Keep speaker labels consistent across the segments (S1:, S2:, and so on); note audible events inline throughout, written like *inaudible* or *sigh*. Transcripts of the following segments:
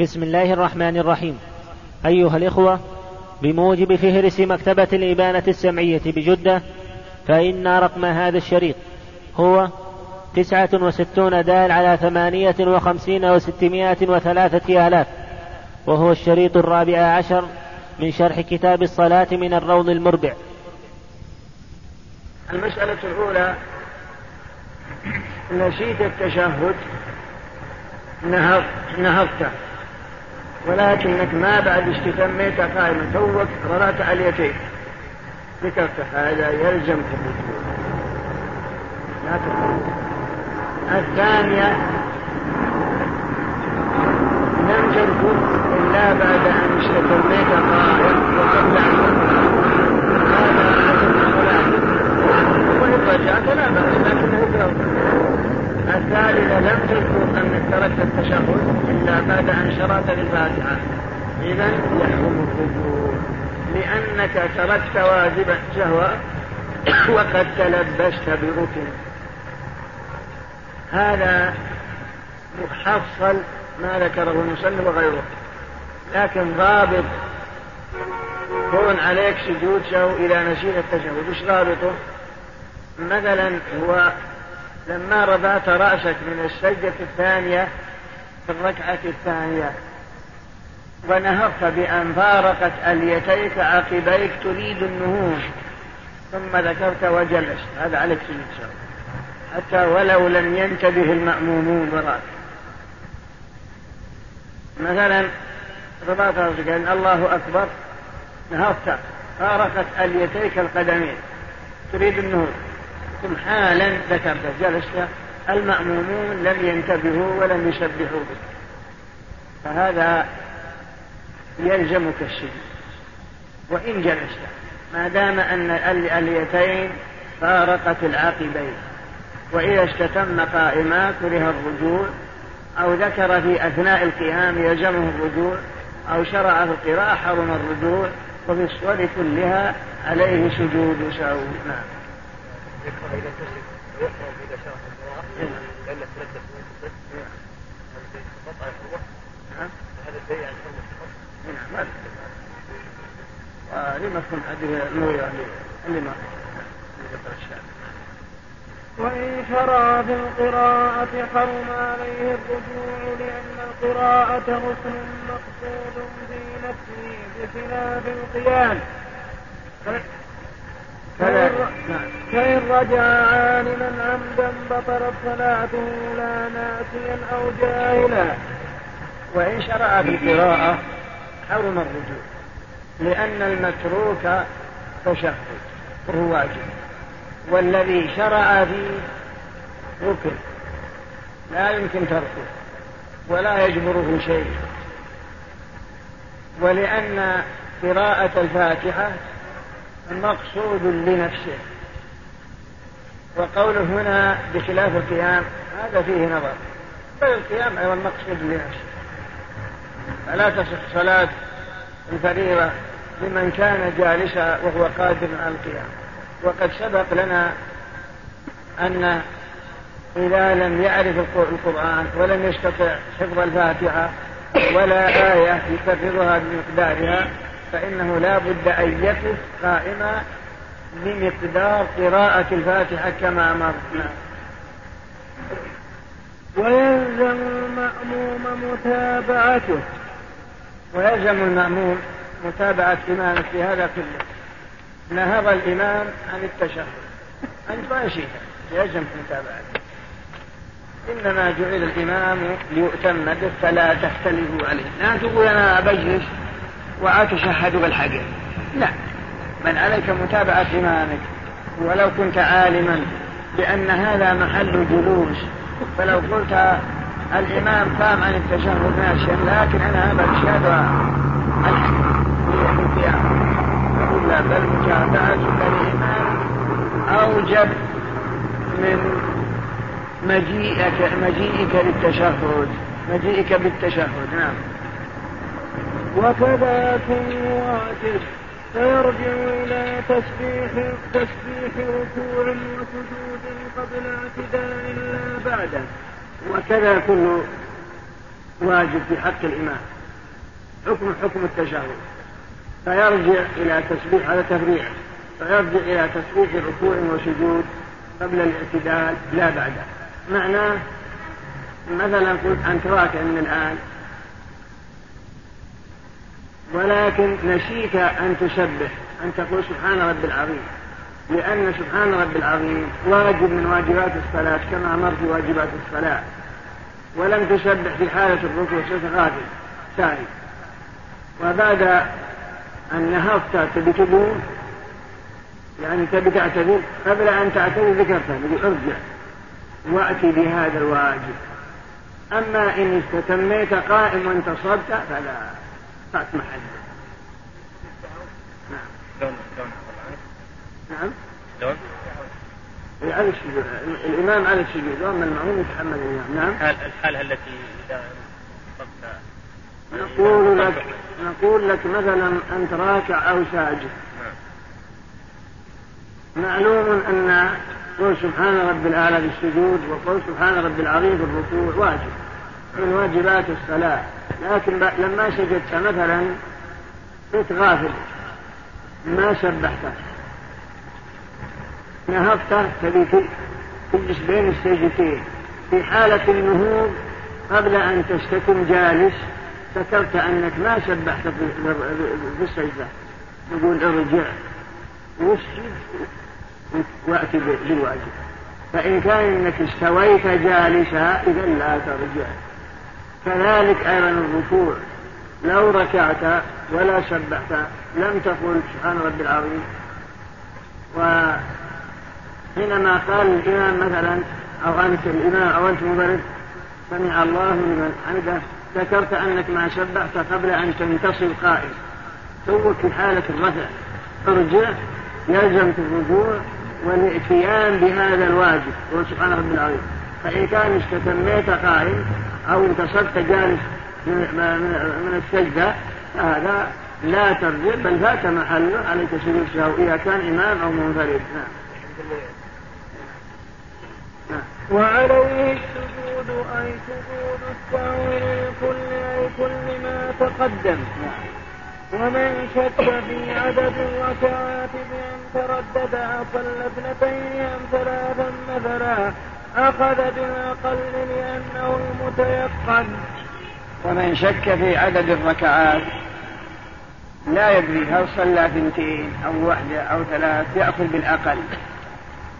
S1: بسم الله الرحمن الرحيم. أيها الإخوة بموجب فهرس مكتبة الإبانة السمعية بجدة فإن رقم هذا الشريط هو تسعة وستون دال على ثمانية وخمسين وستمائة وثلاثة آلاف وهو الشريط الرابع عشر من شرح كتاب الصلاة من الروض المربع.
S2: المسألة الأولى نسيت التشهد نهضت ولكنك ما بعد استتميت قائما توك رفعت على اليتين ذكرت هذا يلزم لا الثانية لم تركض إلا بعد أن استتميت قائم وقبل أن هذا لا بأس لكنه الثالثة لم تذكر أنك تركت التشهد إلا بعد أن شرعت للفاتحة. إذا يحرم الرجوع لأنك تركت واجبا شهوة *coughs* وقد تلبست بركن. هذا محصل ما ذكره المسلم وغيره. لكن ضابط كون عليك سجود شهو إلى نشيد التشهد. وش ضابطه؟ مثلا هو لما رفعت رأسك من السجدة الثانية في الركعة الثانية. ونهضت بأن فارقت أليتيك عقبيك تريد النهوض. ثم ذكرت وجلست. هذا عليك سجود حتى ولو لم ينتبه المأمومون وراك مثلا رباط رأسك أن الله أكبر. نهضت فارقت أليتيك القدمين. تريد النهوض. ثم حالا ذكرت جلست المأمومون لم ينتبهوا ولم يسبحوا به. فهذا يلزمك السجود وإن جلست ما دام أن اليتين فارقت العاقبين وإذا استتم قائما كره الرجوع أو ذكر في أثناء القيام يلزمه الرجوع أو شرع في القراءة حرم الرجوع وفي الصور كلها عليه سجود سهو نعم. يكره شرح من هذا هذا نعم ولما تكون هذه المويه لما
S3: وإن شرع في القراءة حرم عليه الرجوع لأن القراءة غسل مقصود في نفسه بخلاف القيام. فإن رجع عالما عمدا بطلت صلاته لا ناسيا أو جاهلا.
S2: وإن شرع في القراءة حرم الرجوع لأن المتروك تشهد وهو واجب. والذي شرع فيه ركن لا يمكن تركه ولا يجبره شيء. ولأن قراءة الفاتحة مقصود لنفسه. وقوله هنا بخلاف القيام هذا فيه نظر. بل القيام أيضا مقصود لنفسه. فلا تصح صلاة الفريضة لمن كان جالسا وهو قادر على القيام. وقد سبق لنا أن إذا لم يعرف القرآن ولم يستطع حفظ الفاتحة ولا آية يكررها بمقدارها فإنه لا بد أن يقف قائما بمقدار قراءة الفاتحة كما أمرنا.
S3: ويلزم المأموم متابعته.
S2: ويلزم المأموم متابعة إمامه في هذا كله. نهض الإمام عن التشهد. أنت ما شئت. يلزم متابعته. إنما جعل الإمام ليؤتم به فلا تختلفوا عليه. لا تقول أنا بجلس وأتشهد بالحق لا. بل عليك متابعة إمامك ولو كنت عالما بأن هذا محل جلوس فلو قلت الإمام قام عن التشهد ماشيا لكن أنا هذا أشهد الحق القيام لا بل متابعتك الإمام أوجب من مجيئك مجيئك للتشهد. مجيئك بالتشهد نعم.
S3: وكذا كل واجب. فيرجع إلى تسبيح تسبيح ركوع وسجود قبل اعتداء لا بعده.
S2: وكذا كل واجب في حق الإمام. حكم حكم التشهد. فيرجع إلى تسبيح على تفريع فيرجع إلى تسبيح ركوع وسجود قبل الاعتدال لا بعده. معناه مثلا قلت أنت راكع من الآن. ولكن نسيت أن تسبح أن تقول سبحان رب العظيم. لأن سبحان رب العظيم واجب من واجبات الصلاة كما أمر في واجبات الصلاة. ولم تسبح في حالة الركوع صرت غافل ساري وبعد أن نهضت تبي تقوم يعني تبي تعتذر قبل أن تعتذر ذكرتها ارجع وأتي بهذا الواجب. أما إن استتميت قائم وانتصبت فلا. فات محل نعم. نعم. لون على السجود الإمام على السجود وأما المأموم يتحمل الإمام نعم.
S4: الحالة التي إذا
S2: نقول لك نقول لك مثلا أنت راكع أو ساجد. نعم. معلوم أن قول سبحان رب الأعلى في السجود وقول سبحان رب العظيم في الركوع واجب. من واجبات الصلاة. لكن لما سجدت مثلا كنت غافل. ما سبحت نهضت تبي تجلس بين السجدتين. في حالة النهوض قبل أن تستتم جالس ذكرت أنك ما سبحت في السجدة. نقول ارجع. واسجد وأتي بالواجب فإن كان أنك استويت جالسا إذا لا ترجع. كذلك أيضا الركوع. لو ركعت ولا سبحت لم تقل سبحان ربي العظيم. وحينما قال الإمام مثلا أو أنت الإمام أو أنت مبرد سمع الله لمن حمده ذكرت أنك ما سبحت قبل أن تنتصر قائم توك في حالة الرفع. ارجع يلزم في الرجوع والاتيان بهذا الواجب هو سبحان ربي العظيم. فإن كان استتميت قائم أو انتصرت جالس من السجدة فهذا لا ترجع بل فات محله عليك سجود السهو إذا كان إمام أو منفرد نعم.
S3: نعم. وعليه السجود أي سجود السهو لكل أي كل ما تقدم نعم. ومن شك في عدد الركعات بأن تردد أصل اثنتين أم ثلاثا مثلا أخذ بالأقل لأنه المتيقن
S2: ومن شك في عدد الركعات لا يدري هل صلى اثنتين أو واحدة أو ثلاث يأخذ بالأقل.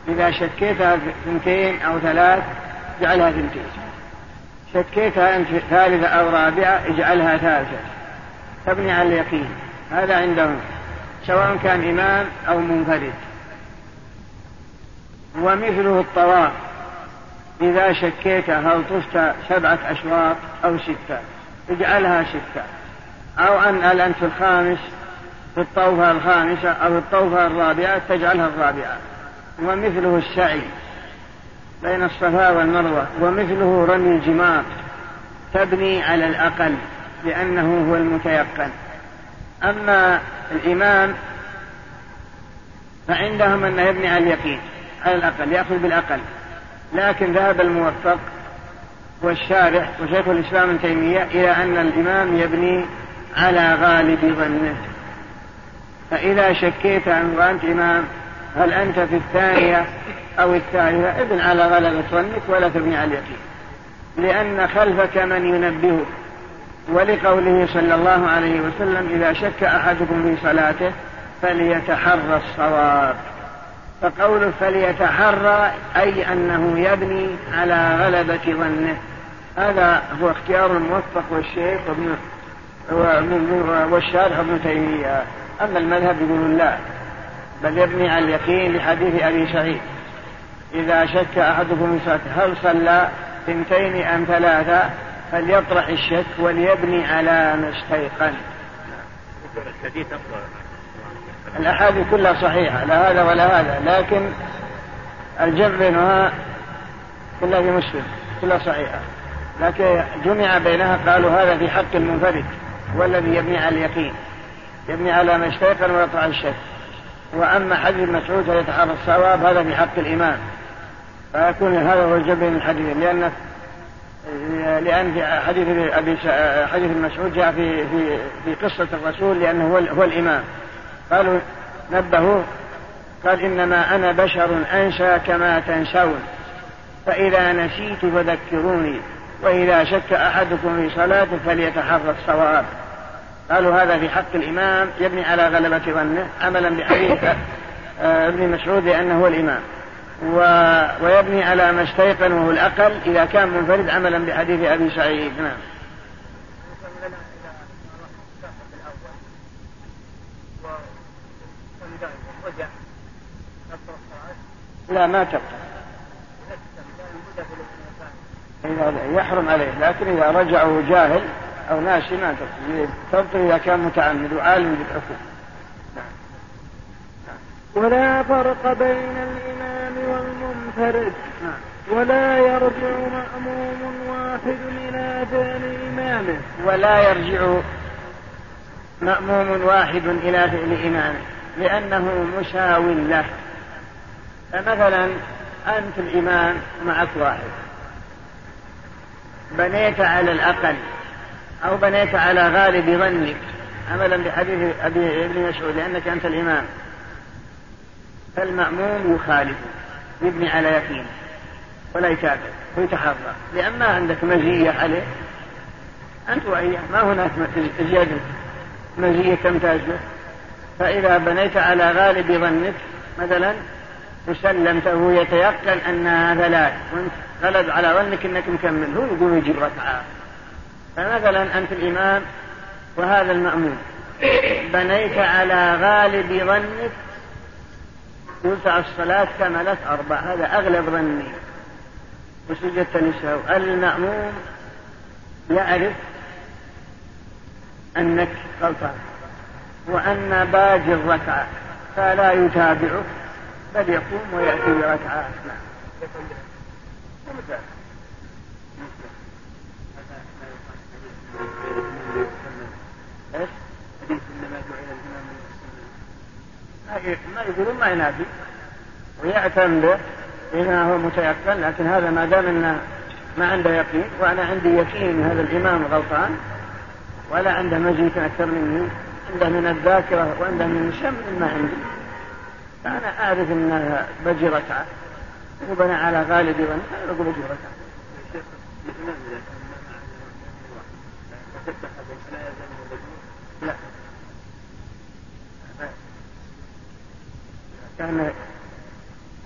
S2: إذا شكيتها اثنتين أو ثلاث اجعلها اثنتين شكيتها أنت ثالثة أو رابعة اجعلها ثالثة. تبني على اليقين. هذا عندهم سواء كان إمام أو منفرد. ومثله الطواف. إذا شكيت هل طفت سبعة أشواط أو ستة؟ اجعلها ستة. أو أن هل أنت الخامس في الطوفة الخامسة أو الطوفة الرابعة تجعلها الرابعة. ومثله السعي بين الصفا والمروة. ومثله رمي الجمار تبني على الأقل لأنه هو المتيقن. أما الإمام فعندهم أنه يبني على اليقين على الأقل يأخذ بالأقل. لكن ذهب الموفق والشارح وشيخ الإسلام ابن تيمية إلى أن الإمام يبني على غالب ظنه. فإذا شكيت أن وأنت إمام هل أنت في الثانية أو الثالثة؟ ابن على غلبة ظنك ولا تبني على اليقين لأن خلفك من ينبهك ولقوله صلى الله عليه وسلم إذا شك أحدكم في صلاته فليتحرى الصواب. فقوله فليتحرى أي أنه يبني على غلبة ظنه. هذا هو اختيار الموفق والشيخ وابن والشارح ابن تيمية. أما المذهب يقول لا بل يبني على اليقين لحديث أبي سعيد. إذا شك أحدكم هل صلى ثنتين أم ثلاثة؟ فليطرح الشك وليبني على ما استيقن الحديث أفضل. الأحاديث كلها صحيحة لا هذا ولا هذا لكن الجمع بينها كلها في مسلم كلها صحيحة. لكن جمع بينها قالوا هذا في حق المنفرد والذي يبني على اليقين يبني على ما استيقن ويطلع الشك وأما حديث مسعود يتحرى الصواب هذا في حق الإمام. فيكون هذا هو الجمع بين الحديثين لأن لأن في حديث أبي حديث المسعود جاء في في في قصة الرسول لأنه هو, هو الإمام. قالوا نبهوا قال إنما أنا بشر أنسى كما تنسون فإذا نسيت فذكروني وإذا شك أحدكم في صلاته فليتحرى الصواب قالوا هذا في حق الإمام يبني على غلبة ظنه عملا بحديث آه، ابن مسعود لأنه هو الإمام. و... ويبني على ما استيقن وهو الأقل إذا كان منفرد عملا بحديث أبي سعيد. نعم. لا ما تبقى. يحرم عليه لكن إذا رجعه جاهل أو ناسي ما تبطل تبطل إذا كان متعمد وعالم بالحكم.
S3: ولا فرق بين الإمام والمنفرد. ولا يرجع مأموم واحد إلى فعل إمامه.
S2: ولا يرجع مأموم واحد إلى فعل إمامه. لأنه مساو له. فمثلا أنت الإمام معك واحد. بنيت على الأقل أو بنيت على غالب ظنك. عملا بحديث أبي ابن مسعود لأنك أنت الإمام. فالمأموم يخالف يبني على يقين. ولا يتابع ويتحرى. لأن ما عندك مزية عليه. أنت وإياه ما هناك زيادة. مزية تمتاز به. فإذا بنيت على غالب ظنك مثلا وسلمته يتيقن أن هذا لا وأنت غلب على ظنك أنك مكمل هو يقوم يجيب ركعة. فمثلا أنت الإمام وهذا المأمون. بنيت على غالب ظنك قلت الصلاة كملت أربع هذا أغلب ظني. وسجدت للسهو المأموم يعرف أنك غلطان. وأن باقي الركعة فلا يتابعك بل يقوم ويأتي بركعة. نعم ما يقولون ما ينافي ويعتم به إذا هو متيقن لكن هذا ما دام انه ما عنده يقين وأنا عندي يقين هذا الإمام غلطان ولا عنده مزيد أكثر مني. عنده من الذاكرة وعنده من الشم ما عندي فأنا أعرف إنها بجي ركعة. وبنى على غالب ظن بقول بجي ركعة. لا. كان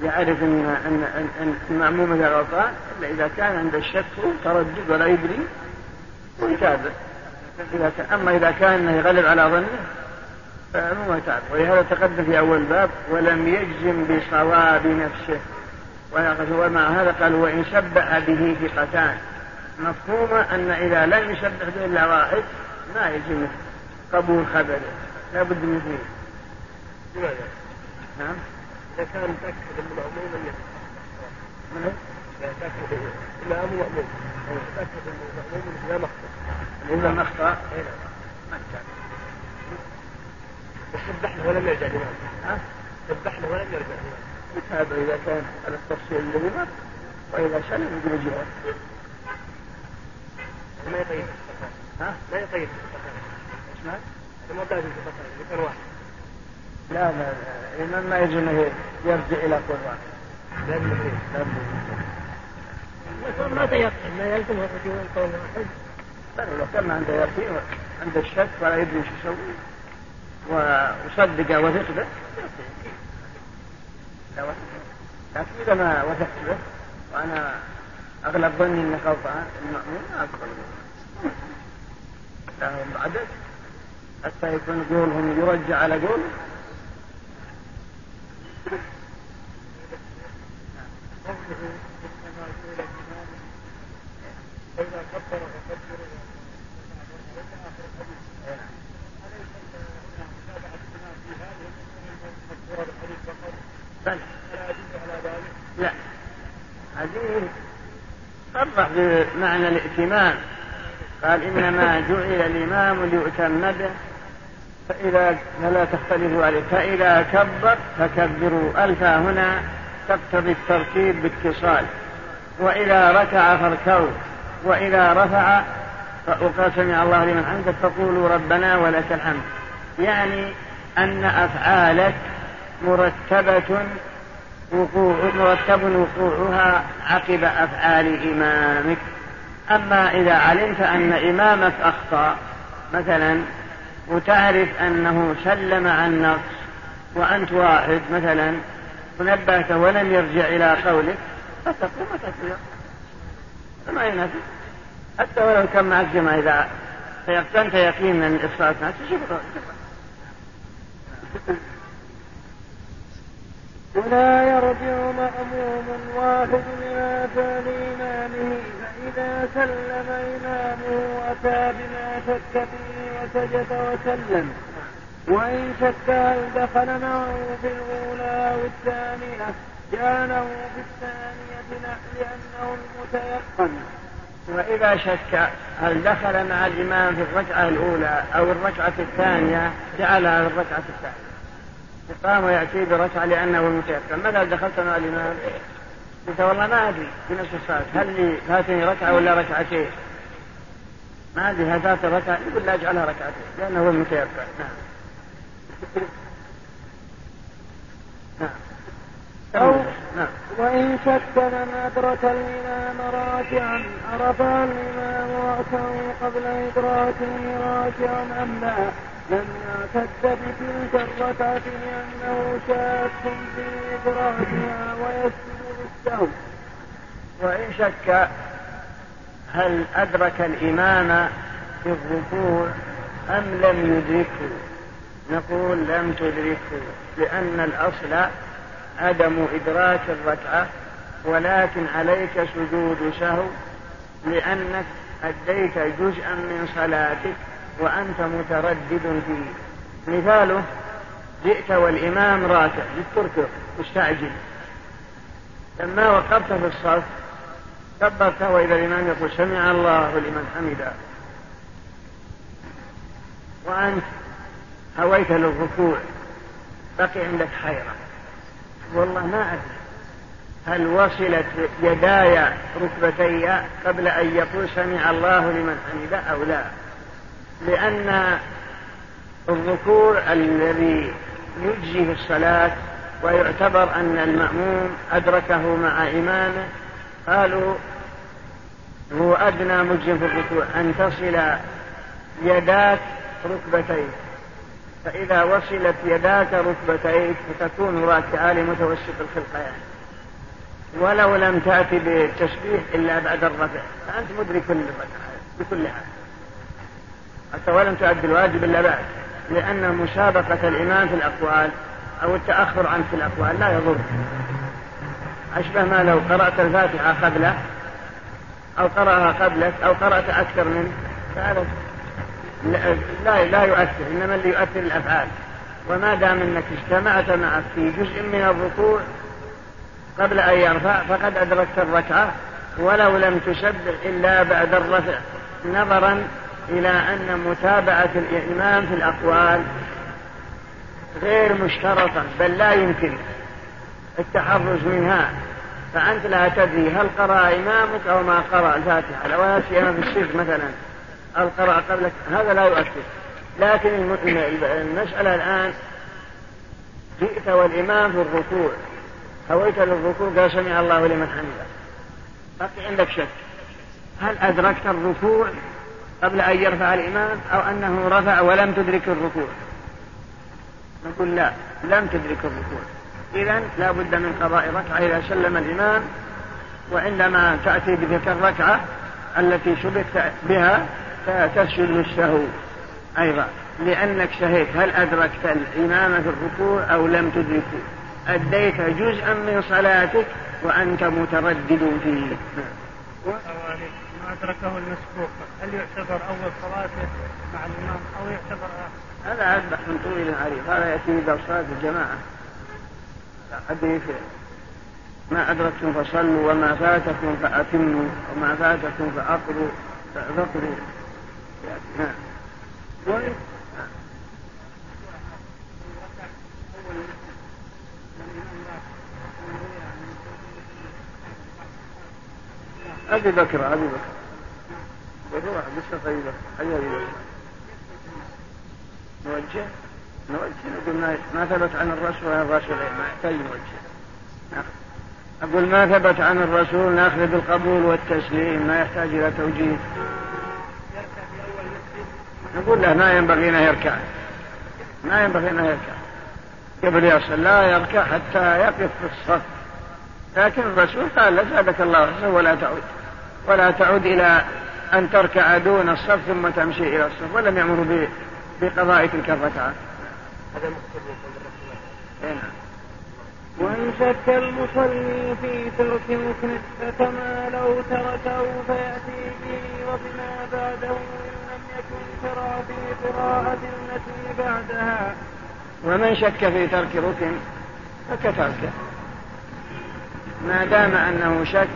S2: يعرف ان ان ان المأموم اذا غلطان إلا إذا كان عنده الشك تردد ولا يدري ويتابع. إذا كان أما إذا كان يغلب على ظنه فمو يتابع ولهذا تقدم في أول باب ولم يجزم بصواب نفسه. ومع هذا قال وإن شبع به ثقتان. مفهوم أن إذا لم يشبع به إلا واحد ما يجزم قبول خبره. لابد من اثنين. نعم.
S3: إذا كان متأكد أن المأموم لم يخطأ إذا تأكد الإمام مأموم تأكد أن المأموم لا مخطأ
S2: الإمام أخطأ
S3: ما سبح له ولم يرجع الإمام ها؟ سبح له ولم يرجع الإمام
S2: هذا إذا كان على التفصيل الذي مر وإذا سلم يقول جواب
S3: ما يقيد
S2: ها؟
S3: ما
S2: إيش معنى؟
S3: ما الفترة كان واحد
S2: لا لا الإمام ما يجوز أنه يرجع إلى قرآن
S3: لازم لازم ما تيقن ما يلزم الرجوع القول واحد
S2: لو كان عنده يقين عنده الشك ولا يدري شو يسوي. وصدق وثق به. لكن إذا ما وثقت به وأنا أغلب ظني أنه غلطان المأمون ما أقبل لهم عدد حتى يكون قولهم يرجع على قوله *laughs* قوله انما جعل الامام فاذا كبر فكبر إلى اخر الحديث اليس متابعه الامام في هذه المذكوره بالحديث فقط بل لا يدل على ذلك لا حديث صرح بمعنى الائتمام قال إنما جعل الإمام ليؤتم به فإذا فلا تختلفوا عليه. فإذا كبر فكبروا. ألفا هنا تقتضي الترتيب باتصال. وإذا ركع فاركعوا. وإذا رفع وقال سمع الله لمن حمده فقولوا ربنا ولك الحمد. يعني أن أفعالك مرتبة وقوع مرتب وقوعها عقب أفعال إمامك. أما إذا علمت أن إمامك أخطأ مثلا وتعرف أنه سلم عن نقص وأنت واحد مثلا ونبهته ولم يرجع إلى قولك فتقوم وتكبر ما ينافي حتى ولو كان معك جماعة إذا يقينا ما تشوف
S4: ولا يرجع مأموم واحد إلى فعل إمامه فإذا سلم إمامه أتى بما شك فيه وسجد وسلم. وإن شك هل دخل معه في الأولى أو الثانية جعله في الثانية لأنه المتيقن.
S2: وإذا شك هل دخل مع الإمام في الركعة الأولى أو الركعة الثانية جعلها في الركعة الثانية. قام ويأتي بركعة لأنه المتيقن متى دخلت مع الإمام؟ قلت والله ما أدري في نفس الصلاة هل لي فاتني ركعة ولا ركعتين؟ ما أدري هل فات ركعة؟ يقول لا أجعلها ركعتين لأنه هو المتيقن نعم. *laughs*
S4: نعم. أو نعم. وإن شك من أدرك الإمام راكعا عرف الإمام رأسه قبل إدراكه راكعا أم لا؟ لم يعتد بتلك الركعة لأنه شاك في إدراكها ويسجد بالسهو
S2: وإن شك هل أدرك الإمام في الركوع أم لم يدركه؟ نقول لم تدركه لأن الأصل عدم إدراك الركعة ولكن عليك سجود سهو لأنك أديت جزءا من صلاتك وأنت متردد فيه. مثاله جئت والإمام راكع. للتركع مستعجل. لما وقفت في الصف كبرت وإذا الإمام يقول سمع الله لمن حمده. وأنت هويت للركوع. بقي عندك حيرة. والله ما أدري. هل وصلت يداي ركبتي قبل أن يقول سمع الله لمن حمده أو لا؟ لأن الركوع الذي يجزي في الصلاة ويعتبر أن المأموم أدركه مع إمامه قالوا هو أدنى مجزم في الركوع أن تصل يداك ركبتيك فإذا وصلت يداك ركبتيك فتكون راكعة لمتوسط الخلقيان ولو لم تأتي بالتسبيح إلا بعد الرفع فأنت مدرك كل الركعات بكل حال. حتى ولم تؤدي الواجب إلا بعد. لأن مسابقة الإمام في الأقوال أو التأخر عنه في الأقوال لا يضر. أشبه ما لو قرأت الفاتحة قبله أو قرأها قبلك أو قرأت أكثر منه لا لا يؤثر إنما اللي يؤثر الأفعال. وما دام أنك اجتمعت معك في جزء من الركوع قبل أن يرفع فقد أدركت الركعة ولو لم تسبح إلا بعد الرفع. نظرا إلى أن متابعة الإمام في الأقوال غير مشترطة بل لا يمكن التحرز منها. فأنت لا تدري هل قرأ إمامك أو ما قرأ. الفاتحة لو سيما في السر مثلا. هل قرأ قبلك؟ هذا لا يؤثر. لكن المسألة الآن جئت والإمام في الركوع. هويت للركوع قال سمع الله لمن حمده. بقي عندك شك. هل أدركت الركوع؟ قبل أن يرفع الإمام أو أنه رفع ولم تدرك الركوع. نقول لا لم تدرك الركوع. إذا لا بد من قضاء ركعة إذا سلم الإمام وعندما تأتي بتلك الركعة التي شبكت بها تسجد للسهو أيضا. لأنك شهيت هل أدركت الإمام في الركوع أو لم تدركه؟ أديت جزءا من صلاتك وأنت متردد فيه.
S4: ما أدركه المسبوق. هل يعتبر أول صلاته مع الإمام أو يعتبر
S2: هذا عاد بحث طويل عريض. هذا يأتي إذا صلاة الجماعة. حديث ما أدركتم فصلوا وما فاتكم فأتموا وما فاتكم فأقروا فأقروا نعم أبي بكر أبي بكر. روح قصة طيبة حيا نوجه؟ نوجه؟ نقول ما, ثبت عن الرسول ولا الرسول ما يحتاج نوجه. أقول ما ثبت عن الرسول ناخذ بالقبول والتسليم ما يحتاج إلى توجيه. نقول له ما ينبغي أن يركع. ما ينبغي أن يركع. قبل يصل لا يركع حتى يقف في الصف. لكن الرسول قال لا زادك الله حسن ولا تعود. ولا تعود إلى أن تركع دون الصف ثم تمشي إلى الصف ولم يأمر بقضاء تلك الركعة. هذا
S4: نعم وإن شك المصلي في ترك ركن فكما لو تركه فيأتي به وبما بعده إن لم يكن شرع في قراءة التي بعدها.
S2: ومن شك في ترك ركن فكتركه. ما دام أنه شك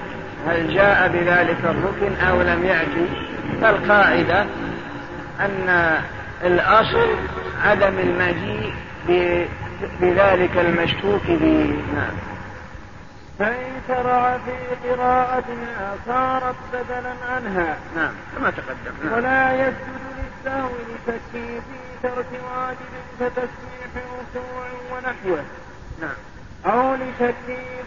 S2: هل جاء بذلك الركن أو لم يأتي؟ فالقاعدة أن الأصل عدم المجيء بذلك المشكوك به. نعم.
S4: فإن شرع في قراءتها صارت بدلا عنها.
S2: نعم كما تقدم. نعم.
S4: ولا يسجد للسهو لشكه في ترك واجب كتسبيح ركوع ونحوه.
S2: نعم.
S4: أو لشكه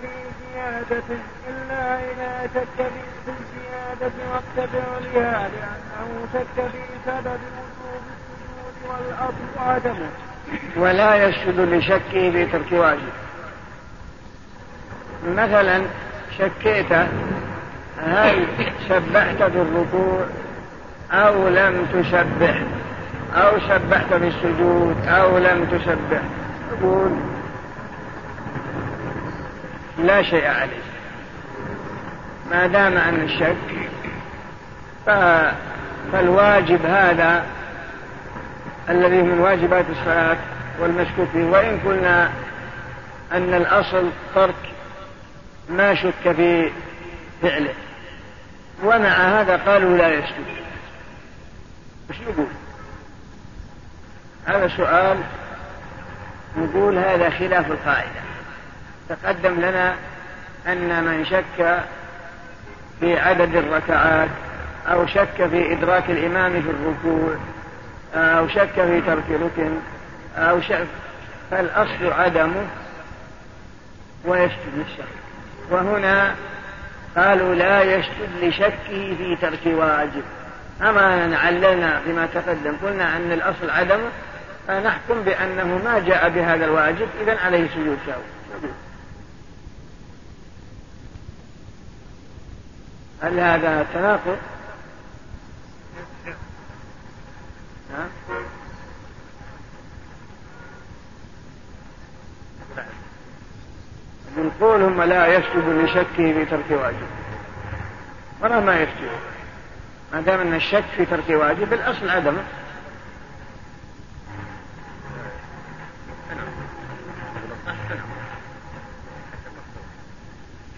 S4: في زيادة إلا إذا شك في الزيادة وقت فعلها لأنه شك في سبب وجوب السجود والأصل عدمه
S2: ولا يسجد لشكه في ترك واجب. مثلا شكيت هل شبحت في الركوع أو لم تشبح أو شبحت في السجود أو لم تشبح تقول لا شيء عليه. ما دام أن الشك فالواجب هذا الذي من واجبات الصلاة والمشكوك فيه. وإن قلنا أن الأصل ترك ما شك في فعله. ومع هذا قالوا لا يسجد إيش نقول؟ هذا سؤال نقول هذا خلاف القاعدة. تقدم لنا أن من شك في عدد الركعات أو شك في إدراك الإمام في الركوع أو شك في ترك ركن أو شك فالأصل عدمه ويسجد للشك. وهنا قالوا لا يسجد لشكه في ترك واجب. أما عللنا فيما تقدم قلنا أن الأصل عدمه فنحكم بأنه ما جاء بهذا الواجب إذا عليه سجود سهو هل هذا تناقض؟ من قولهم لا يسجد لشكه في ترك واجب. ولا ما يسجد. ما دام أن الشك في ترك واجب الأصل عدمه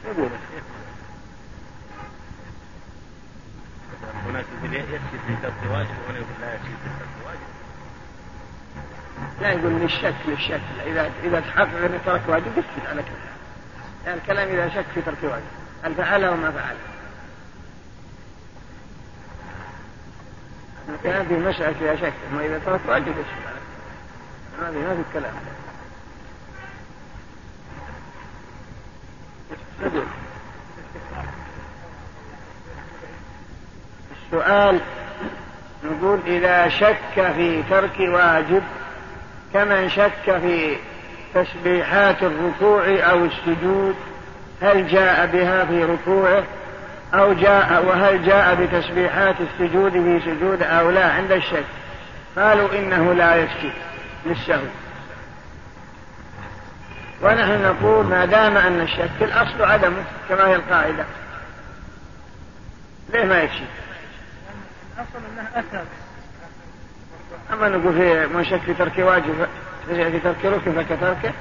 S2: يقول هناك يسجد في ترك واجب وهنا يقول لا يسجد في ترك واجب لا يقول للشك للشك إذا إذا تحقق انه ترك واجب يسجد على كذا يعني الكلام إذا شك في ترك واجب. هل فعله وما فعله؟ كان في مسألة فيها شك. أما إذا ترك واجب يسجد على هذه ما في الكلام. السؤال نقول إذا شك في ترك واجب كمن شك في تسبيحات الركوع أو السجود هل جاء بها في ركوعه؟ أو جاء وهل جاء بتسبيحات السجود في سجود أو لا؟ عند الشك. قالوا إنه لا يسجد للسهو ونحن نقول ما دام أن الشك الأصل عدمه كما هي القاعدة. ليه ما يكشف؟ الأصل أنه أتى أما نقول في من شك في ترك واجب في ترك ركن فكتركه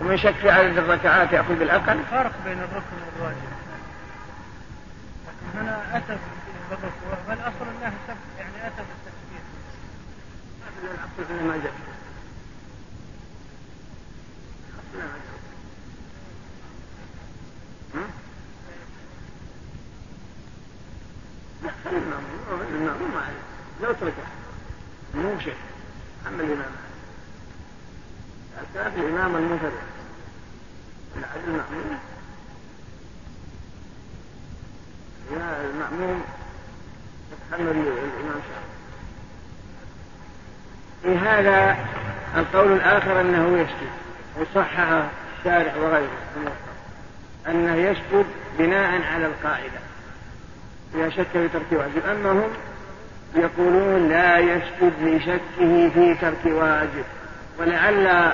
S2: ومن شك في عدد الركعات يأخذ بالأقل.
S4: فرق بين الركن والواجب. لكن هنا أتى بالركوع فالأصل أنه يعني أتى بالتكبير
S2: ما جاء لا خلينا مو شيء. أما الإمام. كان الإمام المنفرد. العدل المأموم. لا المأموم. يتحمل الإمام شافعي في هذا القول الآخر أنه يسجد وصحح الشارع وغيره. أنه يسجد بناء على القاعدة. إذا شك في ترك واجب أما هم يقولون لا يسجد لشكه في ترك واجب. ولعل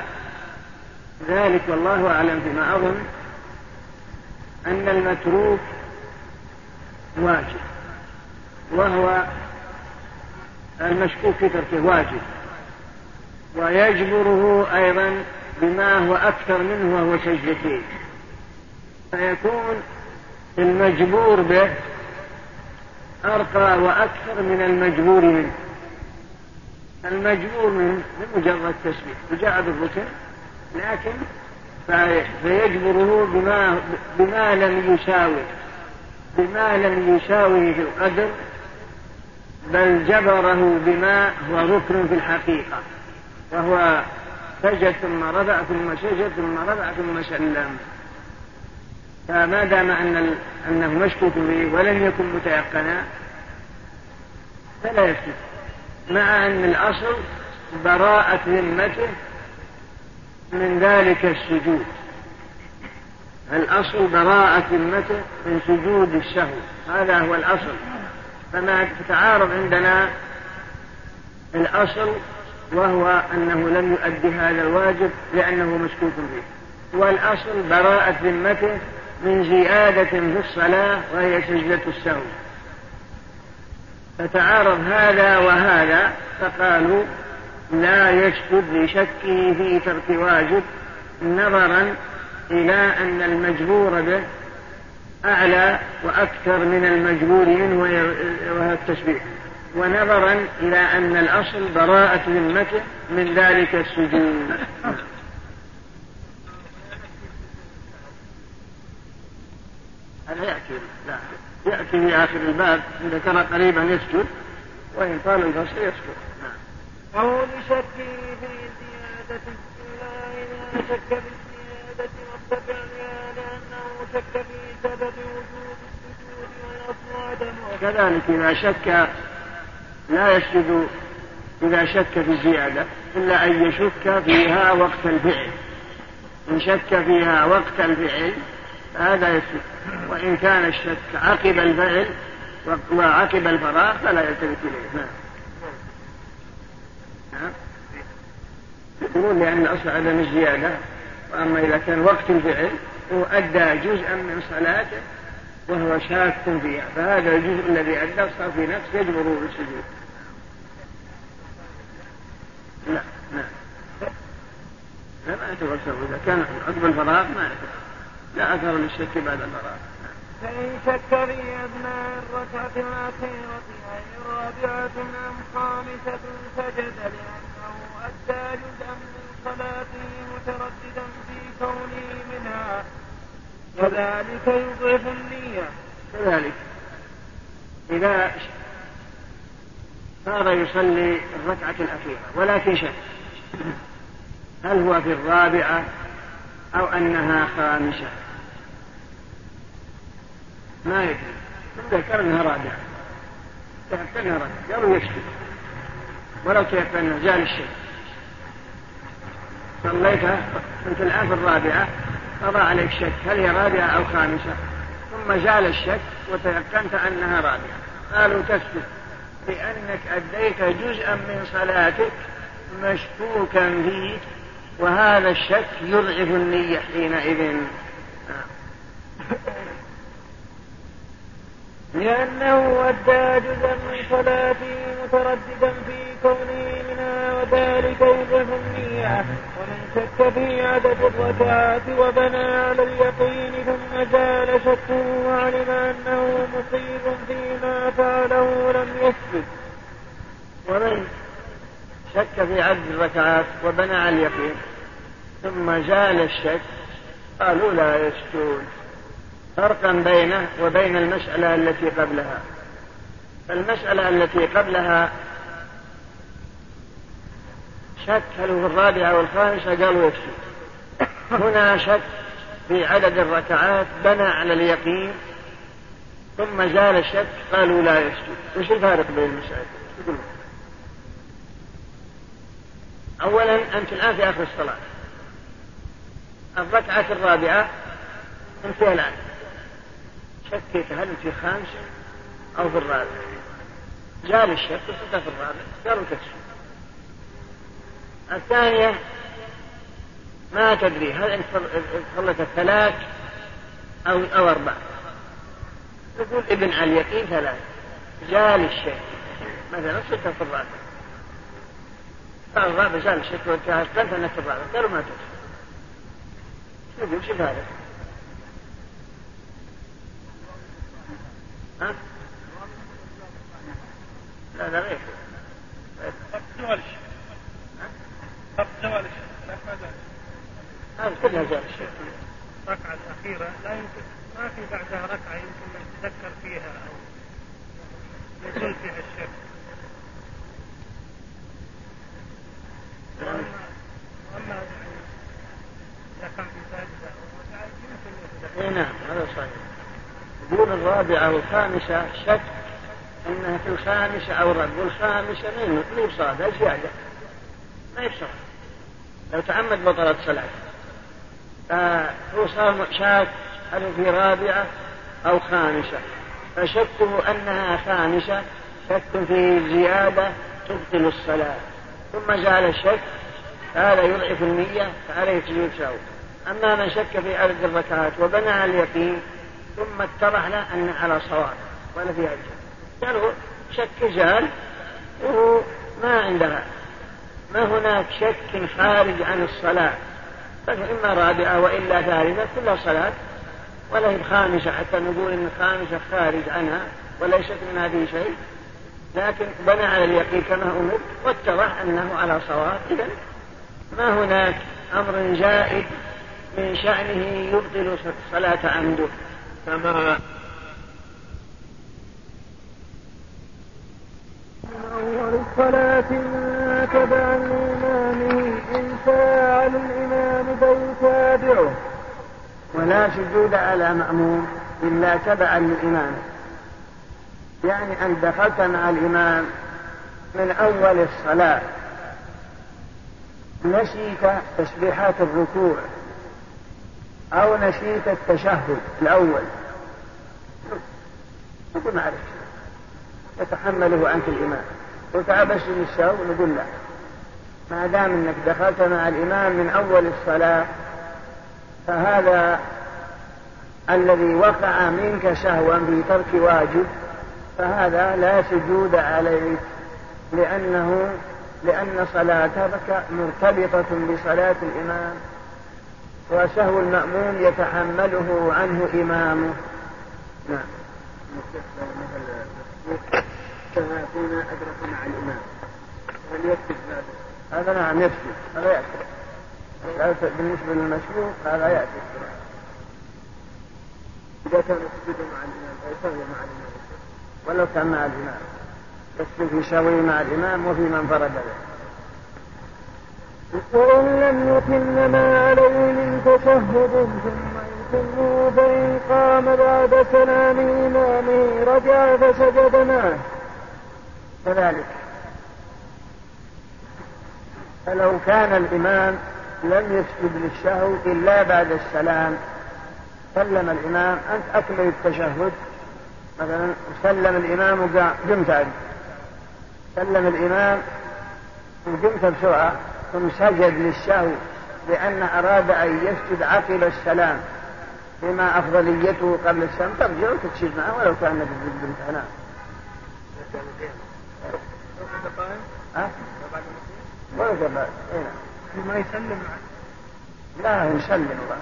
S2: ذلك والله أعلم فيما أظن أن المتروك واجب وهو المشكوك في تركه واجب. ويجبره أيضا بما هو أكثر منه وهو سجدتين فيكون المجبور به أرقى وأكثر من المجبور منه. المجبور منه بمجرد تسبيح. وجاء بالركن لكن فيجبره بما بما لم يساوي بما لم يساوي في القدر بل جبره بما هو ركن في الحقيقة. وهو سجد ثم رفع ثم سجد ثم رفع ثم سلم فما دام أن أنه مشكوك به ولم يكن متيقنا فلا يسجد مع أن الأصل براءة ذمته من ذلك السجود. الأصل براءة ذمته من سجود السهو هذا هو الأصل. فما تتعارض عندنا الأصل وهو أنه لم يؤدي هذا الواجب لأنه مشكوك فيه والأصل براءة ذمته من زيادة في الصلاة وهي سجدة السهو فتعارض هذا وهذا فقالوا لا يسجد لشكه في ترك واجب نظرا إلى أن المجبور به أعلى وأكثر من المجبور منه وهو التسبيح. ونظرا إلى أن الأصل براءة ذمته من ذلك السجود. هذا يأتي لا يأتي في آخر الباب إذا كان قريبا يسجد وإن طال الفصل يسجد.
S4: نعم. أو بشك في زيادة إلا إذا شك في الزيادة واتبع لأنه شك في سبب وجود السجود والأصل عدمه
S2: كذلك إذا شك لا يسجد إذا شك في الزيادة إلا أن يشك فيها وقت الفعل. إن شك فيها وقت الفعل هذا يسجد وإن كان الشك عقب الفعل وعقب الفراغ فلا يلتفت إليه. نعم. نعم. يقولون لأن أصل عدم الزيادة وأما إذا كان وقت الفعل هو أدى جزءا من صلاته وهو شاك فيها فهذا الجزء الذي أدى صار في نفس يجبره بالسجود لا لا لا ما يتوسل إذا كان عقب الفراغ ما يتوسل لا أثر للشك بعد الفراغ
S4: فإن شك في أثناء الركعة الأخيرة أي الرابعة أم خامسة سجد لأنه أدى جزءا من صلاته مترددا في كونه منها. وذلك يضعف النية.
S2: كذلك. إذا صار يصلي الركعة الأخيرة ولكن شك. هل هو في الرابعة أو أنها خامسة؟ ما يدري. ذكر رابعة تيقن أنها رابعة قالوا يكتب ولو تيقن زال الشك صليتها كنت الآن في الرابعة قضى عليك شك هل هي رابعة أو خامسة؟ ثم زال الشك وتيقنت أنها رابعة قالوا تسكت لأنك أديت جزءا من صلاتك مشكوكا فيه وهذا الشك يضعف النية حينئذ.
S4: لأنه أدى جزءا من صلاته مترددا في كونه منها وذلك يضعف النية ومن شك في عدد الركعات وبنى على اليقين ثم زال شكه وعلم أنه مصيب فيما فعله لم يسجد
S2: ومن شك في عدد الركعات وبنى على اليقين ثم زال الشك قالوا لا يسجد فرقا بينه وبين المسألة التي قبلها. فالمسألة التي قبلها شك هل هو الرابعة والخامسة قالوا يكفي هنا شك في عدد الركعات بنى على اليقين ثم زال الشك قالوا لا يسجد وش الفارق بين المسائل؟ أولا أنت الآن في آخر الصلاة. الركعة الرابعة أنت الآن. شكيت هل في خامسة أو في الرابعة زال الشك وصلت في الرابع. قالوا تكسر الثانية ما تدري هل انت صليت الثلاث أو أو أربع. يقول ابن على اليقين ثلاث. زال الشك مثلا صرت في الرابع. قال الرابع زال الشك وانتهى انت انك في الرابع. قالوا ما تكسر يقول شوف هذا ها؟ لا لا
S3: زوال زوال ما
S2: هذه كلها زال الشك
S3: الركعة الأخيرة لا يمكن ما في بعدها ركعة يمكن يتذكر فيها أو يزول فيها الشك وأما وأما إذا كان في سادسة أو ركعة يمكن يتذكر.
S2: اي نعم هذا صحيح. يقول الرابعة والخامسة شك أنها في الخامسة أو الرابعة والخامسة مين مين صلاة زيادة ما يفسر لو تعمد بطلت صلاة فهو صار شاك هل في رابعة أو خامسة؟ فشكه أنها خامسة شك في زيادة تبطل الصلاة. ثم زال الشك هذا يضعف النية فعليه سجود سهو أما من شك في عدد الركعات وبنى على اليقين ثم اتضح له أنه على صواب ولا فيها شك قالوا شك زال وهو ما عندها. ما هناك شك خارج عن الصلاة. فإما رابعة وإلا ثالثة كلها صلاة. ولا هي خامسة حتى نقول إن الخامسة خارج عنها وليست من هذه شيء. لكن بنى على اليقين كما أمر واتضح أنه على صواب. إذا ما هناك أمر زائد من شأنه يبطل صلاة عمده. كما
S4: من أول الصلاة ما تبع لإمامه إن فاعل الإمام فيتابعه
S2: ولا سجود على مأموم إلا تبعا للإمام يعني أن دخلت مع الإمام من أول الصلاة. نسيت تسبيحات الركوع. أو نسيت التشهد الأول. نقول ما عرفت يتحمله عنك الإمام. وتعبس السهو نقول لا. ما دام إنك دخلت مع الإمام من أول الصلاة فهذا الذي وقع منك سهوا في ترك واجب فهذا لا سجود عليك لأنه لأن صلاتك مرتبطة بصلاة الإمام. وسهو المأموم يتحمله عنه إمامه. نعم. كما يكون أدرك مع الإمام هل يكتب هذا نعم يكتب هذا يأتي. بالنسبة للمشروع هذا يأتي. إذا كان يسجد مع الإمام فيسوي مع الإمام. ولو كان مع الإمام. يسجد يساوي مع الإمام وفي من فرد له
S4: وإن لم يتم ما عليه من تشهد ثم يتم فإن قام بعد سلام إمامه رجع فسجد معه
S2: كذلك. فلو كان الإمام لم يسجد للشهو إلا بعد السلام سلم الإمام. أنت أكمل التشهد. مثلا سلم الإمام وقمت أنت. سلم الإمام وقمت بسرعة. ثم سجد للشهو لأن أراد أن يسجد عقب السلام بما أفضليته قبل السلام. ترجع وتكشف معه ولو كان بالامتحانات. ها؟ ولو كان
S3: ما يسلم
S2: لا يسلم بعد.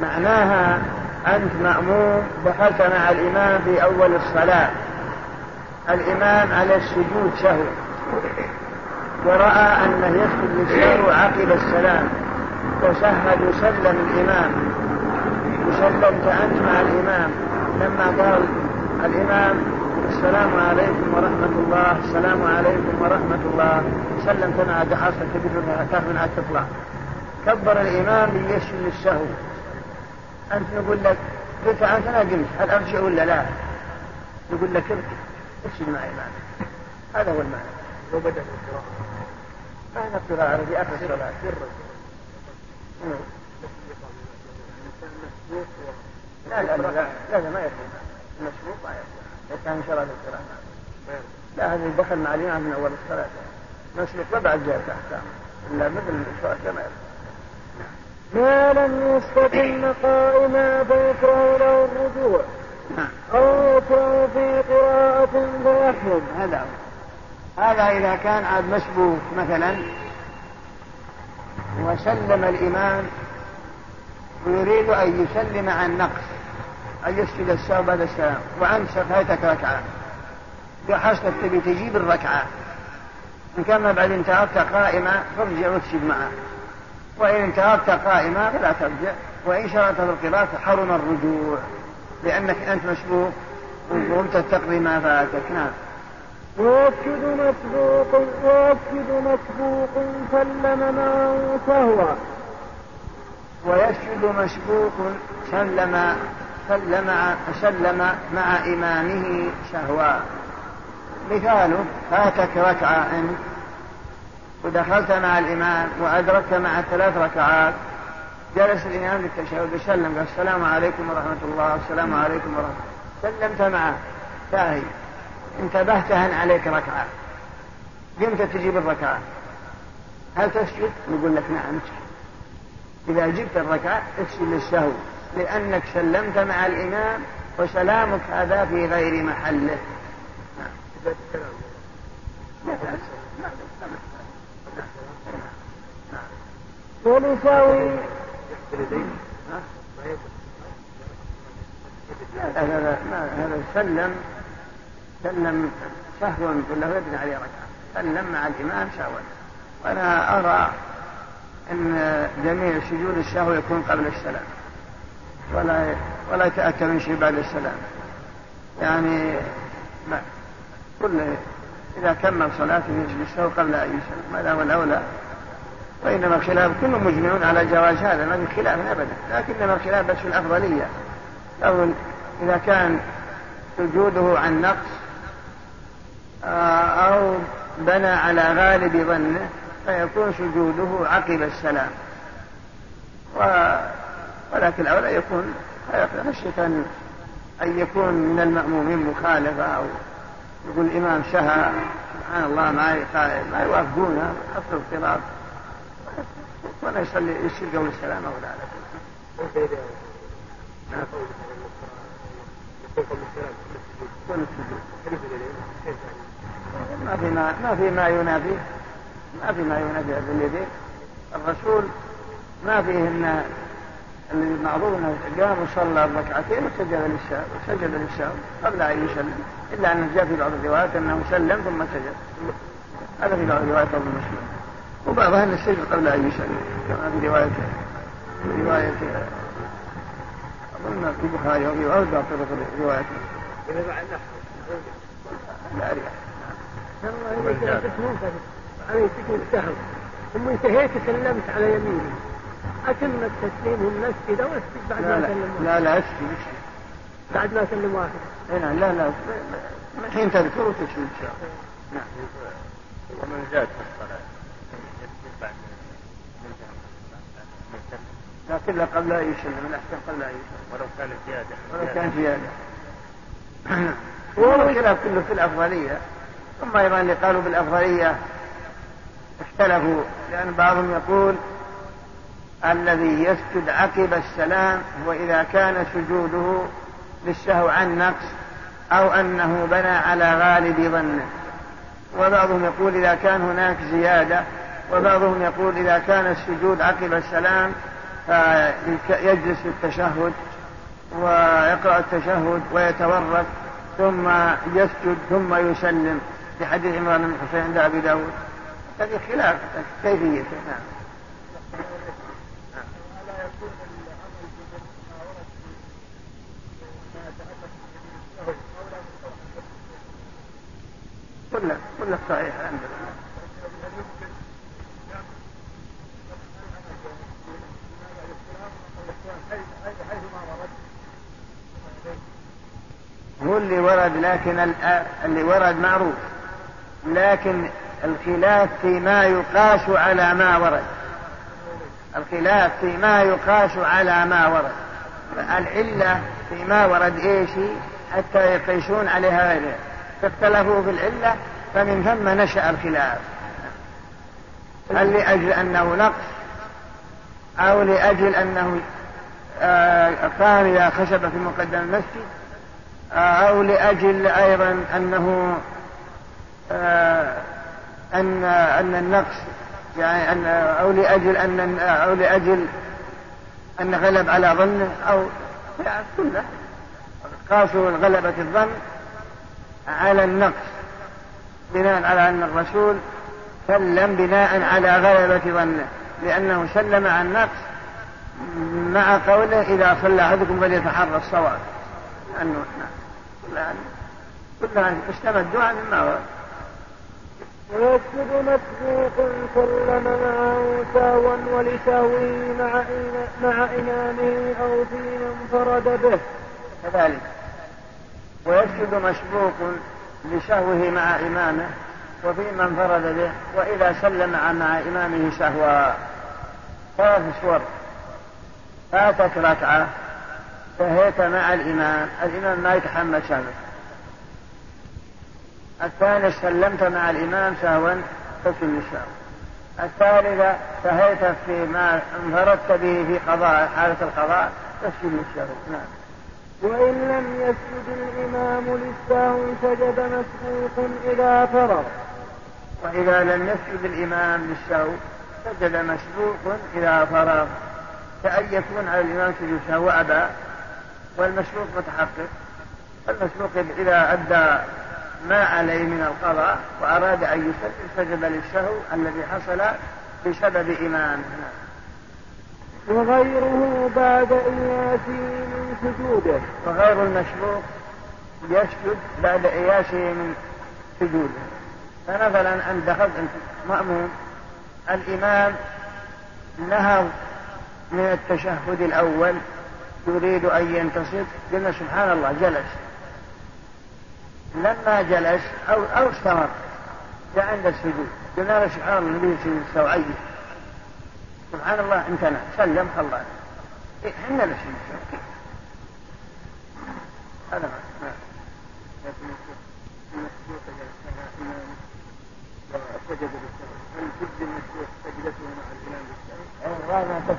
S2: معناها أنت مأموم دخلت مع الإمام في أول الصلاة. الإمام على السجود شهو. ورأى أنه يسجد للشهو عقب السلام وشهد وسلم الإمام. وسلمت أنت مع الإمام. لما قال الإمام السلام عليكم ورحمة الله السلام عليكم ورحمة الله. سلمت مع دحاصة تجد تاخذ من تطلع كبر الإمام ليشل السهو أنت نقول لك رفعت أنا قمت هل أرجع ولا لا؟ يقول لك اسجد معي معنا هذا هو المعنى.
S3: لو بدأ القراءة
S2: ما هنا قراءة في آخر الصلاة. لا لا لا لا لا ما يكون المشروط ما يكون إذا كان شرع القراءة لا هذا دخل مع الإمام من أول الصلاة. مسلك ما بعد جاء أحكام إلا مثل الإشراك ما يكون
S4: ما لم يستقم قائما فيكره له الرجوع.
S2: نعم.
S4: أو يكره في قراءة فيحرم
S2: هذا هو هذا إذا كان عاد مسبوق مثلا وسلم الإمام ويريد أن يسلم عن نقص أن يسجد السهو بعد السلام وعن فاتك ركعة. بحسب تبي تجيب الركعة. إن كان بعد انتهرت قائمة فارجع وتسجد معه. وإن انتهرت قائمة فلا ترجع. وإن شرعت في القراءة حرم الرجوع. لأنك أنت مشبوه وأنت تقضي ما فاتك. نعم.
S4: ويسجد مسبوق ويسجد مسبوق سلم معه سهوا
S2: ويسجد مشبوق سلم سلم سلم مع إمامه سهوا مثاله فاتك ركعة أنت ودخلت مع الإمام وأدركت مع الثلاث ركعات. جلس الإمام للتشهد وسلم. قال السلام عليكم ورحمة الله. السلام عليكم ورحمة الله. سلمت معه. ساهي انتبهت هن عليك ركعة قمت تجيب الركعة هل تسجد؟ نقول لك نعم إذا جبت الركعة اسجد للسهو لأنك سلمت مع الإمام وسلامك هذا في غير محله نعم.
S4: ولساوي
S2: لا هذا هذا سلم سلم سهوا ولا يبني عليه ركعة. سلم مع الإمام سهوا وأنا أرى أن جميع سجود السهو يكون قبل السلام. ولا ولا يتأتى من شيء بعد السلام. يعني ما كل إذا كمل صلاته يجلس السهو قبل أن يسلم. هذا هو الأولى. وإنما الخلاف كلهم مجمعون على جواز هذا. ما في خلاف أبدا. لكنما الخلاف بس الأفضلية. أو إذا كان سجوده عن نقص أو بنى على غالب ظنه فيكون سجوده عقب السلام. و... ولكن الأولى يكون خشية أن يكون من المأمومين مخالفة أو يقول الإمام شهى سبحان الله ما ما يوافقونه حصل اضطراب ولا يصلي يصير قول السلام أو لا. نعم. ما في ما ما في ما ينافي ما في ما ينافي هذا اليدين الرسول ما فيه إن المعروف إنه قام وصلى ركعتين وسجد للسهو وسجد للسهو قبل أن يسلم. إلا أنه جاء في بعض الروايات أنه سلم ثم سجد. هذا في بعض الروايات أبو مسلم. وبعضها ان السجد قبل أن يسلم. كما في روايه في روايه أظن في البخاري وفي بعض طرق الروايات
S3: إذا بعد
S2: لا أعرف
S4: ثم انتهيت سلمت على يميني أتم التسليم والمسجد واسجد بعد
S2: لا
S4: ما
S2: لا
S4: سلم
S2: لا
S4: واحد
S2: لا اسجد اسجد
S4: بعد ما سلم واحد
S2: هنا لا لا من حين تذكر وتسجد ان شاء الله نعم
S3: ومن زاد في الصلاة بعد
S2: لكن لا قبل ان يسلم الاحسن قبل ان يسلم
S3: ولو كانت زيادة
S2: ولو كان زياده وهو الخلاف كله في الافضليه ثم أيضا اللي قالوا بالأفضلية اختلفوا لأن بعضهم يقول الذي يسجد عقب السلام هو إذا كان سجوده للسهو عن نقص أو أنه بنى على غالب ظنه. وبعضهم يقول إذا كان هناك زيادة وبعضهم يقول إذا كان السجود عقب السلام فيجلس في التشهد ويقرأ التشهد ويتورك ثم يسجد ثم يسلم. في حديث عمران بن حسين عند أبي داود. هذه خلاف كيفية. نعم. كله كله صحيح. الحمد هو اللي ورد لكن اللي ورد معروف. لكن الخلاف فيما يقاس على ما ورد. الخلاف فيما يقاس على ما ورد. العلة فيما ورد إيش؟ حتى يقيسون عليها غيرها فاختلفوا في العلة فمن ثم نشأ الخلاف. هل لأجل أنه نقص؟ أو لأجل أنه كان آه خشب في مقدم المسجد؟ أو لأجل أيضا أنه آه، أن أن النقص يعني أن أو لأجل أن أو لأجل أن غلب على ظنه أو يعني كله. قاسوا غلبة الظن على النقص بناء على أن الرسول سلم بناء على غلبة ظنه لأنه سلم عن النقص مع قوله إذا صلى أحدكم فليتحرى الصواب. أنه كلها استمدوا عن مما ورد
S4: ويسجد مسبوق سلم معه سهوا ولسهوه مع مع إمامه أو في من فرد به.
S2: كذلك. ويسجد مسبوق لسهوه مع إمامه وفي من فرد به وإذا سلم مع إمامه سهوا ثلاث صور فاتت ركعة سهيت مع الإمام. الإمام ما يتحمل سهوك الثاني سلمت مع الإمام سهوا تسل السهو الثالثة سهيت فيما انفردت به في قضاء حالة القضاء تسل السهو نعم.
S4: وإن لم يسجد الإمام للسهو سجد مسبوق إذا فرغ.
S2: وإذا لم يسجد الإمام للسهو سجد مسبوق إذا فرغ. كأن يكون على الإمام سجود سهو أبى والمسبوق متحقق. المسبوق إذا أدى ما عليه من القضاء وأراد أن يسجد سجد للسهو الذي حصل بسبب إمامه
S4: وغيره بعد إياسه من سجوده.
S2: وغير المشروق يسجد بعد إياسه من سجوده. فمثلا أن دخلت أنت مأموم الإمام نهض من التشهد الأول يريد أن ينتصب قلنا سبحان الله جلس. لما جلس أو أو استمر جاء عند السجود. قلنا له سبحان الله النبي سجود استوعيه سبحان الله امتنع. سلم خلاص إيه إحنا لسجود هذا ما لكن المسجود وسجد بالسلام هل تجزي المسجود سجدته مع الإمام بالسلام؟ هذا ما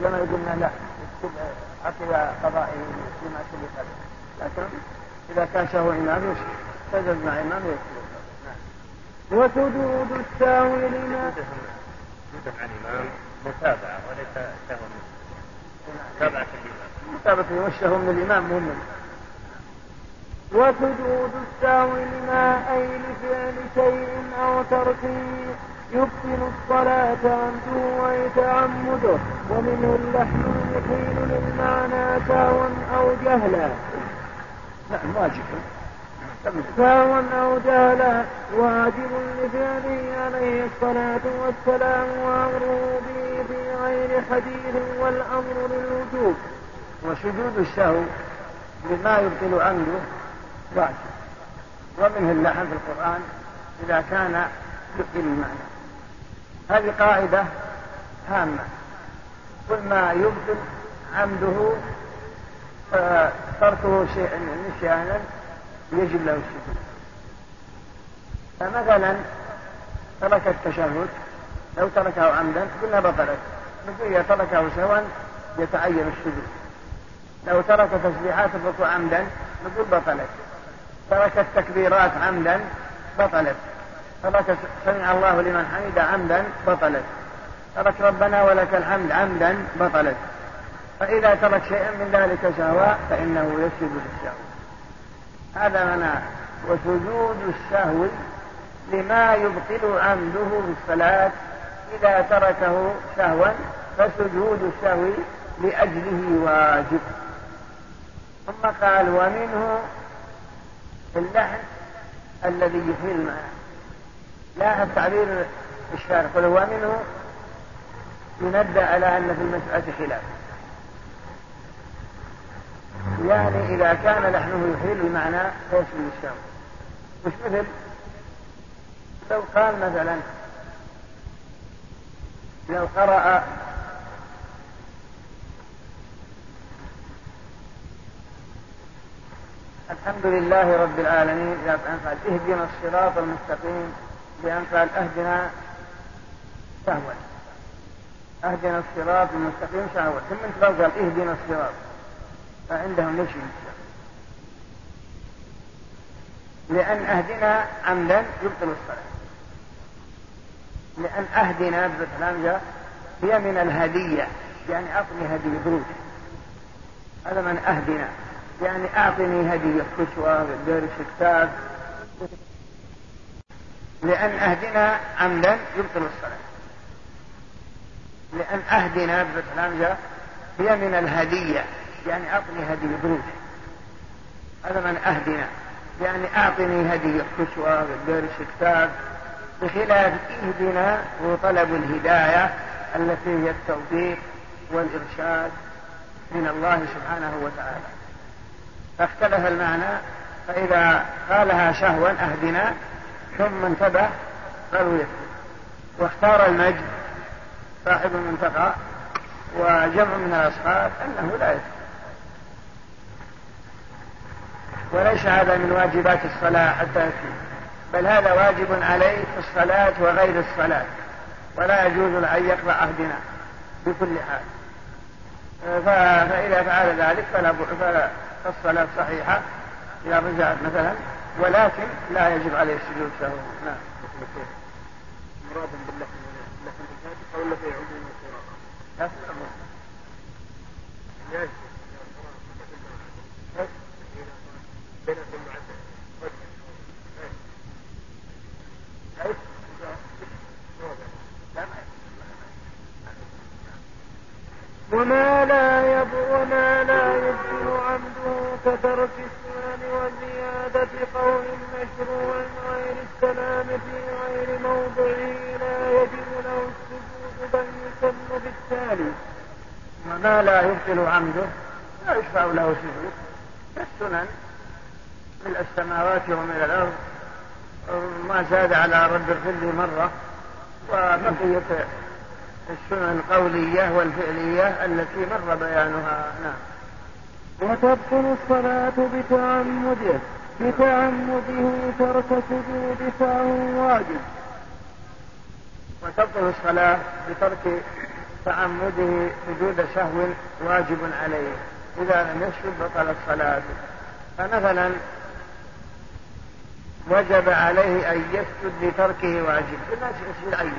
S2: العلماء لا لكن إذا كان سهو إمام سجد مع إمام يكفي
S4: وسجود السهو لما
S3: سجود عن إمام متابعة وليس سهو متابعة الإمام
S2: متابعة والسهو من الإمام مهم
S4: وسجود السهو لما أي لفعل شيء أو تركه يبطل الصلاة عنده ويتعمده ومنه اللحن المحيل للمعنى سهوا أو جهلا.
S2: نعم واجب.
S4: سهوا أو جهلا واجب لفعله عليه الصلاة والسلام وأمره به في غير حديث والأمر للوجوب
S2: وسجود السهو بما يبطل عمده واجب. ومنه اللحن في القرآن إذا كان يبطل المعنى. هذه قاعدة هامة. كل ما يبطل عمده تركه شيئا نسيانا يجب له السجود فمثلا ترك التشهد لو تركه عمدا قلنا بطلت نقول إذا تركه سوا يتعين السجود لو ترك تسبيحات الركوع عمدا نقول بطلت ترك التكبيرات عمدا بطلت ترك سمع الله لمن حمد عمدا بطلت ترك ربنا ولك الحمد عمدا بطلت فإذا ترك شيئا من ذلك سهوا فإنه يسجد للسهو هذا معناه وسجود السهو لما يبطل عمده في الصلاة إذا تركه سهوا فسجود السهو لأجله واجب. ثم قال ومنه اللحن الذي يحيل المعنى لا التعبير الشارع قل هو منه يندى على أن في المسألة خلاف. يعني إذا كان لحنه يحيل المعنى فيشمل الشام مش مثل لو قال مثلا لو قرأ الحمد لله رب العالمين إذا قال اهدنا الصراط المستقيم بأن قال اهدنا سهوا اهدنا الصراط المستقيم سهوا ثم قال اهدنا الصراط. فعندهم ليش لأن أهدنا عمدا يبطل الصلاة. لأن أهدنا بالحمزة هي من الهدية يعني أعطني هدية دروس هذا من أهدنا يعني أعطني هدية كسوة درس كتاب. لأن أهدنا عمدا يبطل الصلاة. لأن أهدنا بالحمزة هي من الهدية. يعني أعطني هدية دروس هذا من أهدنا. يعني أعطني هدية كسوة درس كتاب بخلاف إهدنا وطلب الهداية التي هي التوفيق والإرشاد من الله سبحانه وتعالى. فاختلف المعنى فإذا قالها شهوا أهدنا ثم انتبه قالوا يكفي. واختار المجد صاحب المنتقى وجمع من الأصحاب أنه لا يكفي. وليس هذا من واجبات الصلاة حتى يكفي بل هذا واجب عليه في الصلاة وغير الصلاة. ولا يجوز له أن يقرأ عهدنا بكل حال. فإذا فعل ذلك فلا فالصلاة صحيحة. إذا رجعت مثلا. ولكن لا يجب عليه السجود سهوا نعم. مراد باللحن اللحن أو الذي عموم القراءة لا. في العموم
S4: وما لا يب وما لا يبطل عمده كترك السنن وزيادة قول مشروع غير السلام في غير موضعه لا يجب له السجود بل يسن بالتالي.
S2: وما لا يبطل عمده لا يشفع له سجود. كالسنن ملء السماوات وملء الأرض. ما زاد على رب الظل مرة. وبقية السنن القولية والفعلية التي مر بيانها. نعم.
S4: وتبطل الصلاة بتعمده بتعمده ترك سجود سهو واجب.
S2: وتبطل الصلاة بترك تعمده سجود سهو واجب عليه. إذا لم يسجد بطل الصلاة. فمثلا وجب عليه أن يسجد لتركه واجب. الناس يسجد أي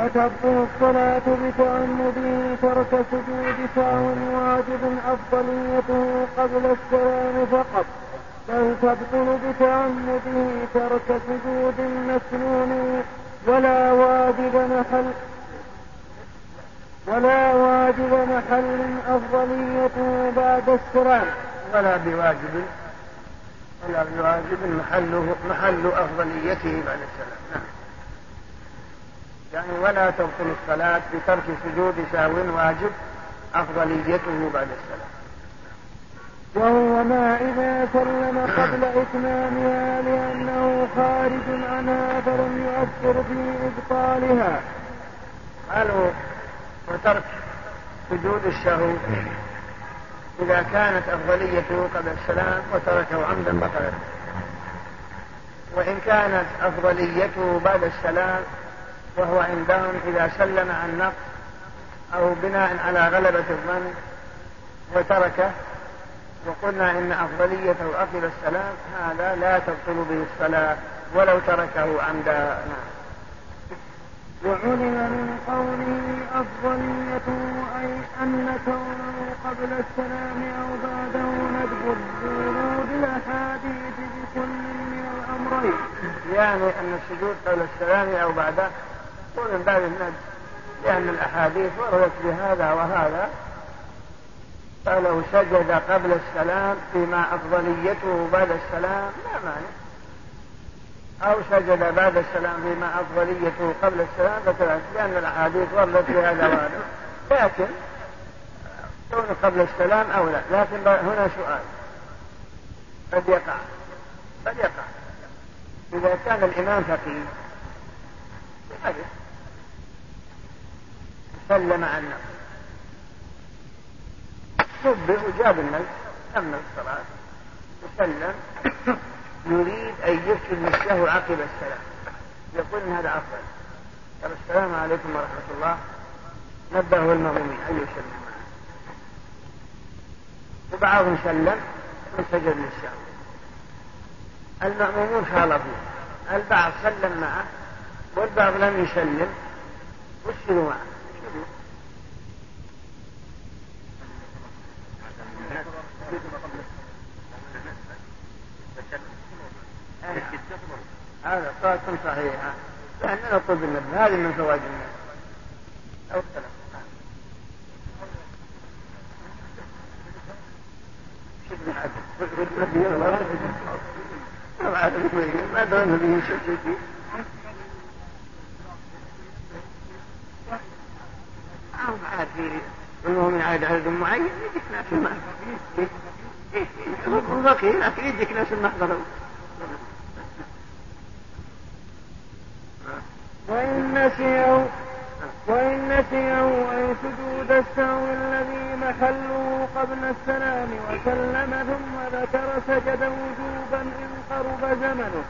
S4: وتبطل الصلاة بتعمده ترك سجود سهو واجب أفضليته قبل السلام فقط. بل تبطل بتعمده ترك سجود مسنون ولا واجب محل ولا واجب محل أفضليته بعد السلام
S2: ولا بواجب ولا بواجب محله محل أفضليته بعد السلام نعم. يعني ولا تبطل الصلاة بترك سجود سهو واجب أفضليته بعد السلام
S4: وهو ما إذا سلم قبل إتمامها لأنه خارج عنها فلم يؤثر في إبطالها.
S2: قالوا وترك سجود الشهو إذا كانت أفضليته قبل السلام وتركه عمدا بطلت وإن كانت أفضليته بعد السلام وهو عندهم إذا سلم عن نقص أو بناء على غلبة الظن وتركه وقلنا إن أفضليته قبل السلام هذا لا تبطل به الصلاة ولو تركه عمدا نعم
S4: وعلم من قوله أفضليته أي أن كونه قبل السلام أو بعده ندب الذنوب بالأحاديث بكل من الأمرين.
S2: يعني أن السجود قبل السلام أو بعده يكون من باب الندب لأن الأحاديث وردت بهذا وهذا. فلو سجد قبل السلام فيما أفضليته بعد السلام لا مانع. أو سجد بعد السلام فيما أفضليته قبل السلام فكذلك لأن الأحاديث وردت في هذا وهذا. لكن كون قبل السلام أو لا لكن هنا سؤال. قد يقع. قد يقع. إذا كان الإمام فقيه سلم عن نفسه شبه وجاب الناس كمل الصلاة وسلم. يريد أن يسلم نفسه عقب السلام. يقول إن هذا أفضل. قال السلام عليكم ورحمة الله. نبهه المأمومين أن يسلم معه؟ وبعضهم سلم وسجد للسهو المأمومون خالفوا البعض سلم معه والبعض لم يسلم. وسلوا معه. هذا صلاة صحيحة. لأننا طلب النبي هذه من فوائد النبي أو السلام ما في المهم عاد عدد معين يجيك ناس ما بقي لكن يجيك ناس حضروا.
S4: وإن نسيوا وإن نسيوا أي سجود السهو الذي محله قبل السلام وسلم ثم ذكر سجد وجوبا إن قرب زمنه.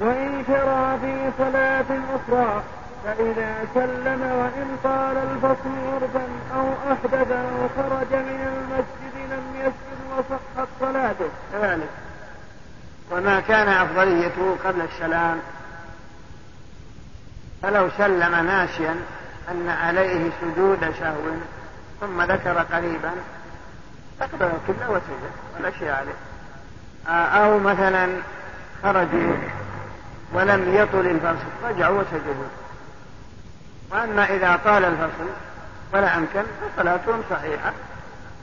S4: وإن شرع في صلاة أخرى فإذا سلم وإن طال الفصل عرفا أو أحدث أو خرج من المسجد لم يسجد وصحت صلاته.
S2: كذلك. وما كان أفضليته قبل السلام. فلو سلم ناسيا أن عليه سجود سهو ثم ذكر قريبا أقبل القبلة وسجد ولا شيء عليه. أو مثلا خرجوا ولم يطل الفصل رجعوا وسجدوا. وأما إذا طال الفصل ولا أمكن فصلاتهم صحيحة.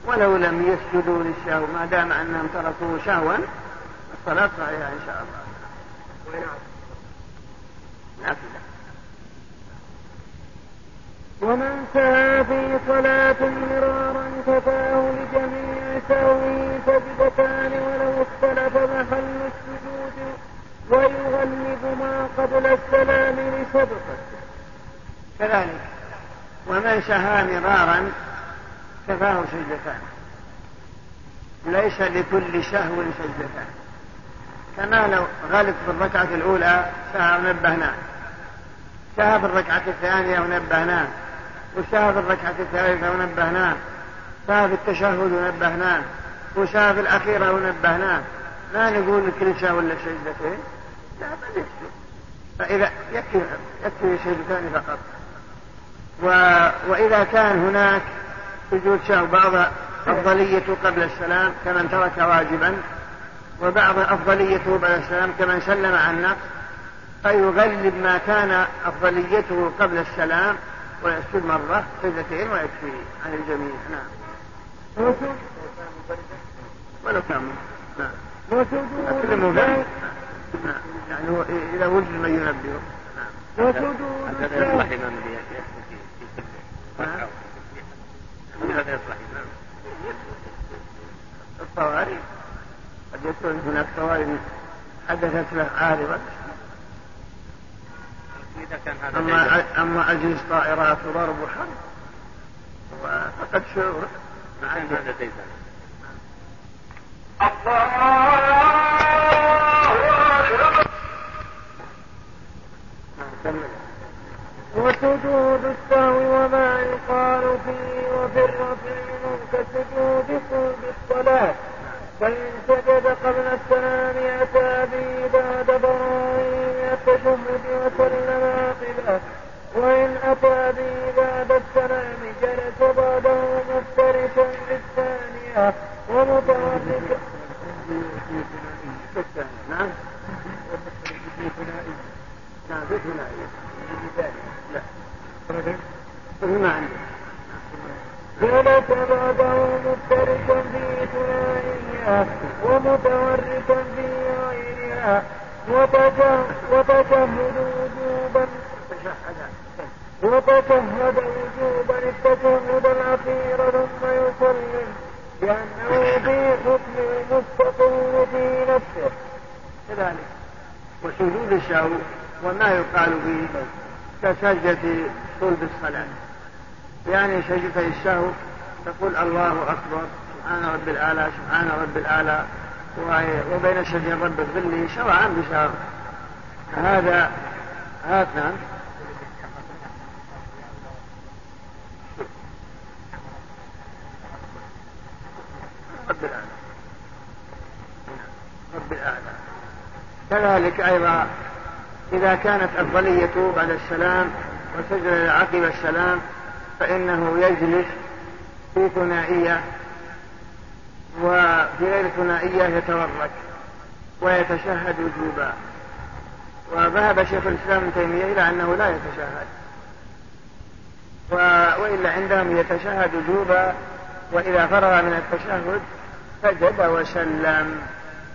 S2: ولو لم يسجدوا للشهو ما دام أنهم تركوه شهوا الصلاة صحيحة إن شاء الله. نافلة
S4: ومن سعى في صلاة مرارا كفاه لجميع سهوه سجدتان ولو اختلف محل السجود ويغلب ما قبل السلام لسبقه
S2: كذلك. ومن سهى مرارا كفاه سجدتان ليس لكل سهو سجدتان كما لو غلب في الركعة الأولى سهى ونبهناه سهى في الركعة الثانية ونبهناه وسهى في الركعة الثالثة ونبهناه سهى في التشهد ونبهناه وسهى في الأخيرة ونبهناه ما نقول كل سهو ولا سجدتين لا بل يكفي فإذا يكفي يكفي سجدتان فقط. و... وإذا كان هناك سجود سهو بعض أفضليته قبل السلام كمن ترك واجبا وبعض أفضليته بعد السلام كمن سلم عن نقص فيغلب ما كان أفضليته قبل السلام ويسجد مرة سجدتين ويكفي عن الجميع. نعم. ولو كان نعم. نعم. يعني إذا وجد من ينبهه
S4: نعم. وسجود
S3: إمام هذا يصلح إمام
S2: الطوارئ قد يكون هناك طوارئ حدثت له عارضة أما أما عجز طائرات وضرب وحرب فقد شعور
S3: مع هذا زيدا
S4: وسجود السهو وما يقال فيه وفي الرفع كسجود قلب الصلاة. فإن سجد قبل السلام أتى به بعد براء التشهد وسلم عقبه وإن أتى به بعد السلام جلس بعده مفترشا للثانية ومتوسطا
S2: نعم. نعم في ثنائي لا ما عندي
S4: جلس بعده مفترشا في ثنائيها ومتوركا في غيرها وتشهد وجوبا وتشهد وجوبا التشهد الأخير ثم يسلم لأنه في حكم المستقيم في نفسه
S2: كذلك. وسجود الشهو وما يقال به كسجدة صلب الصلاة. يعني سجدة الشهو تقول الله أكبر سبحان رب الأعلى سبحان رب الأعلى. وبين سجدين رب لي شرعا بشرع هذا هذا نعم. رب الأعلى. رب الأعلى. كذلك أيضا إذا كانت أفضلية بعد السلام وسجد عقب السلام فإنه يجلس في ثنائية وفي غير ثنائية يتورك ويتشهد وجوبا. وذهب شيخ الإسلام ابن تيمية إلى أنه لا يتشهد. وإلا عندهم يتشهد وجوبا وإذا فرغ من التشهد سجد وسلم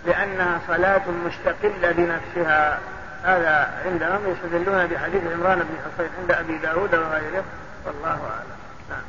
S2: لأنها صلاة مستقلة بنفسها. هذا عندهم يستدلون بحديث عمران بن حصين عند أبي داود وغيره. والله أعلم. نعم.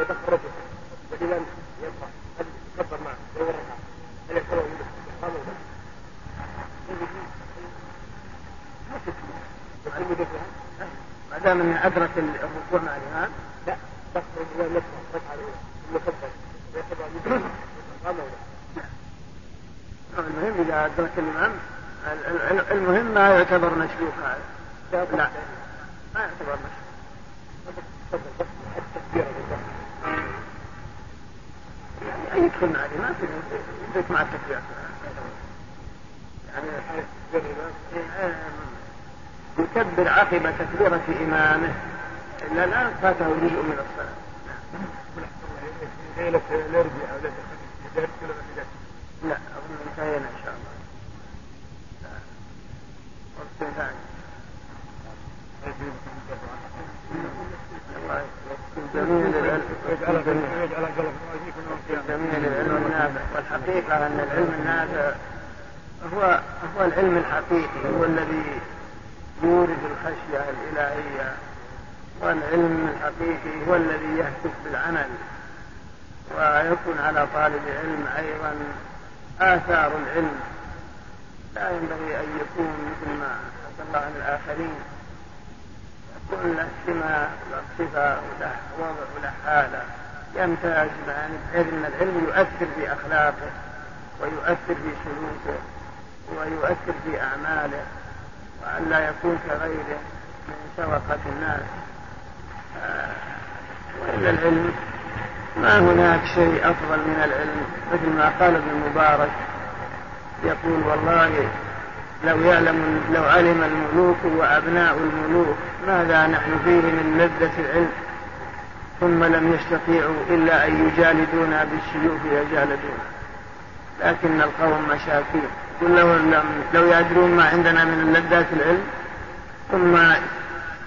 S3: يتخرج والإمام يقرأ هل يكبر معه ويورع هل يعتبر من الاستقامة ولا
S2: ما دام انه أدرك الركوع مع الإمام
S3: لا. بس الإمام. الأولى المكبر يعتبر من الاستقامة ولا
S2: المهم إذا أدرك الإمام المهم ما يعتبر مشروع. هذا لا. ما يعتبر مشروع. يعني يدخل مع الإمام يدرك مع التكبير. يعني يكبر عقب تكبيرة إمامه. إلا الآن فاته جزء من الصلاة. لا أظن انتهينا إن شاء الله. وقت ثاني. للعلم جميع للعلم النافع والحقيقة أن العلم النافع هو هو العلم الحقيقي هو الذي يورد الخشية الإلهية والعلم الحقيقي هو الذي يهتف بالعمل ويكون على طالب العلم أيضا آثار العلم. لا ينبغي أن يكون مثل ما حكى الله عن الآخرين. يكون له سمة له صفة وله وضع وله حالة. يمتاز يعني بحيث أن العلم يؤثر في أخلاقه ويؤثر في سلوكه ويؤثر في أعماله وأن لا يكون كغيره من شوقة الناس. آه. وإلا العلم ما هناك شيء أفضل من العلم مثل ما قال ابن المبارك يقول والله لو يعلم لو علم الملوك وأبناء الملوك ماذا نحن فيه من لذة العلم؟ ثم لم يستطيعوا إلا أن يجالدونا بالسيوف يجالدون. لكن القوم مشاكين قل لو لو يدرون ما عندنا من لذات العلم ثم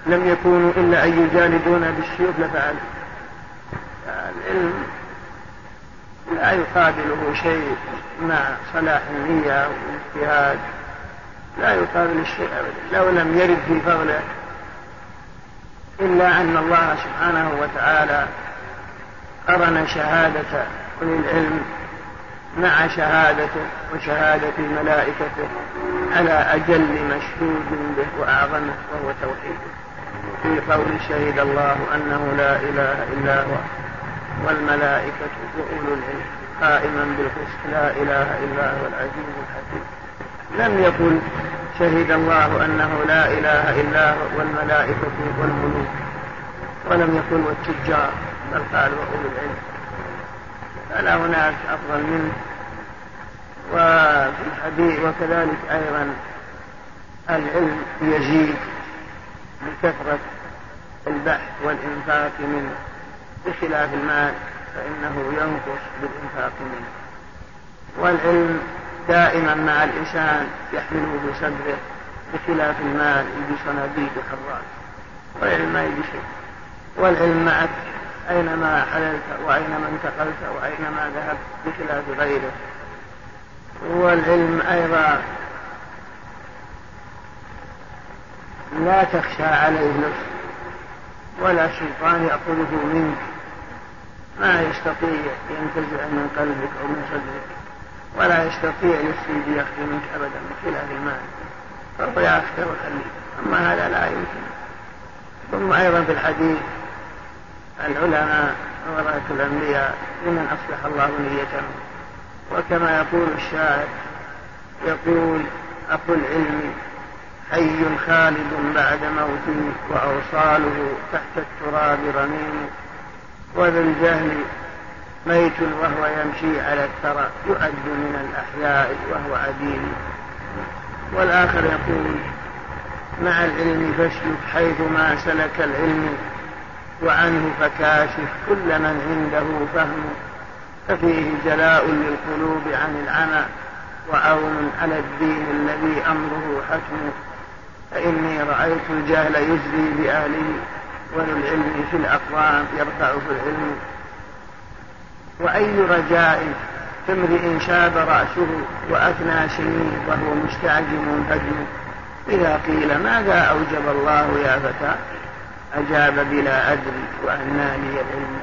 S2: لم يكونوا إلا أن يجالدونا بالسيوف لفعلوا. العلم لا يقابله شيء مع صلاح النية والاجتهاد. لا يقابل الشيء أبدا. لو لم يرد في فضله. إلا أن الله سبحانه وتعالى قرن شهادة أولي العلم مع شهادته وشهادة ملائكته على أجل مشهود به وأعظمه وهو توحيده. في قول شهد الله أنه لا إله إلا هو. والملائكة وأولو العلم قائما بالقسط لا إله إلا هو العزيز الحكيم. لم يقل شهد الله أنه لا إله إلا هو والملائكة والملوك. ولم يقل والتجار بل قال وأولو العلم. فلا هناك أفضل منه. وفي الحديث وكذلك أيضا العلم يزيد بكثرة البحث والإنفاق منه. بخلاف المال فإنه ينقص بالإنفاق منه. والعلم دائما مع الإنسان يحمله بصدره بخلاف المال يجي صناديق وحراس والعلم ما يجي شيء والعلم معك أينما حللت وأينما انتقلت وأينما ذهبت بخلاف غيره. والعلم أيضا لا تخشى عليه نفس ولا شيطان يأخذه منك. ما يستطيع ينتزع من قلبك أو من صدرك ولا يستطيع يفسد يأخذ منك أبدا بخلاف المال. فهو يأخذ وخليه أما هذا لا يمكن. ثم أيضا في الحديث العلماء ورثة الأنبياء لمن أصلح الله نيتهم وكما يقول الشاعر يقول أخو العلم حي خالد بعد موته وأوصاله تحت التراب رميم وذا الجهل ميت وهو يمشي على الثرى يؤد من الأحياء وهو عديم. والآخر يقول مع العلم فاسلك حيث ما سلك العلم وعنه فكاشف كل من عنده فهم ففيه جلاء للقلوب عن العمى وعون على الدين الذي أمره حكم فإني رأيت الجهل يجري بأهله. وللعلم في الأقوام يرفع في العلم. وأي رجاء كامرئ شاب رأسه وأثنى سنين وهو مستعجم هجم إذا قيل ماذا أوجب الله يا فتى؟ أجاب بلا أدري وأناني العلم.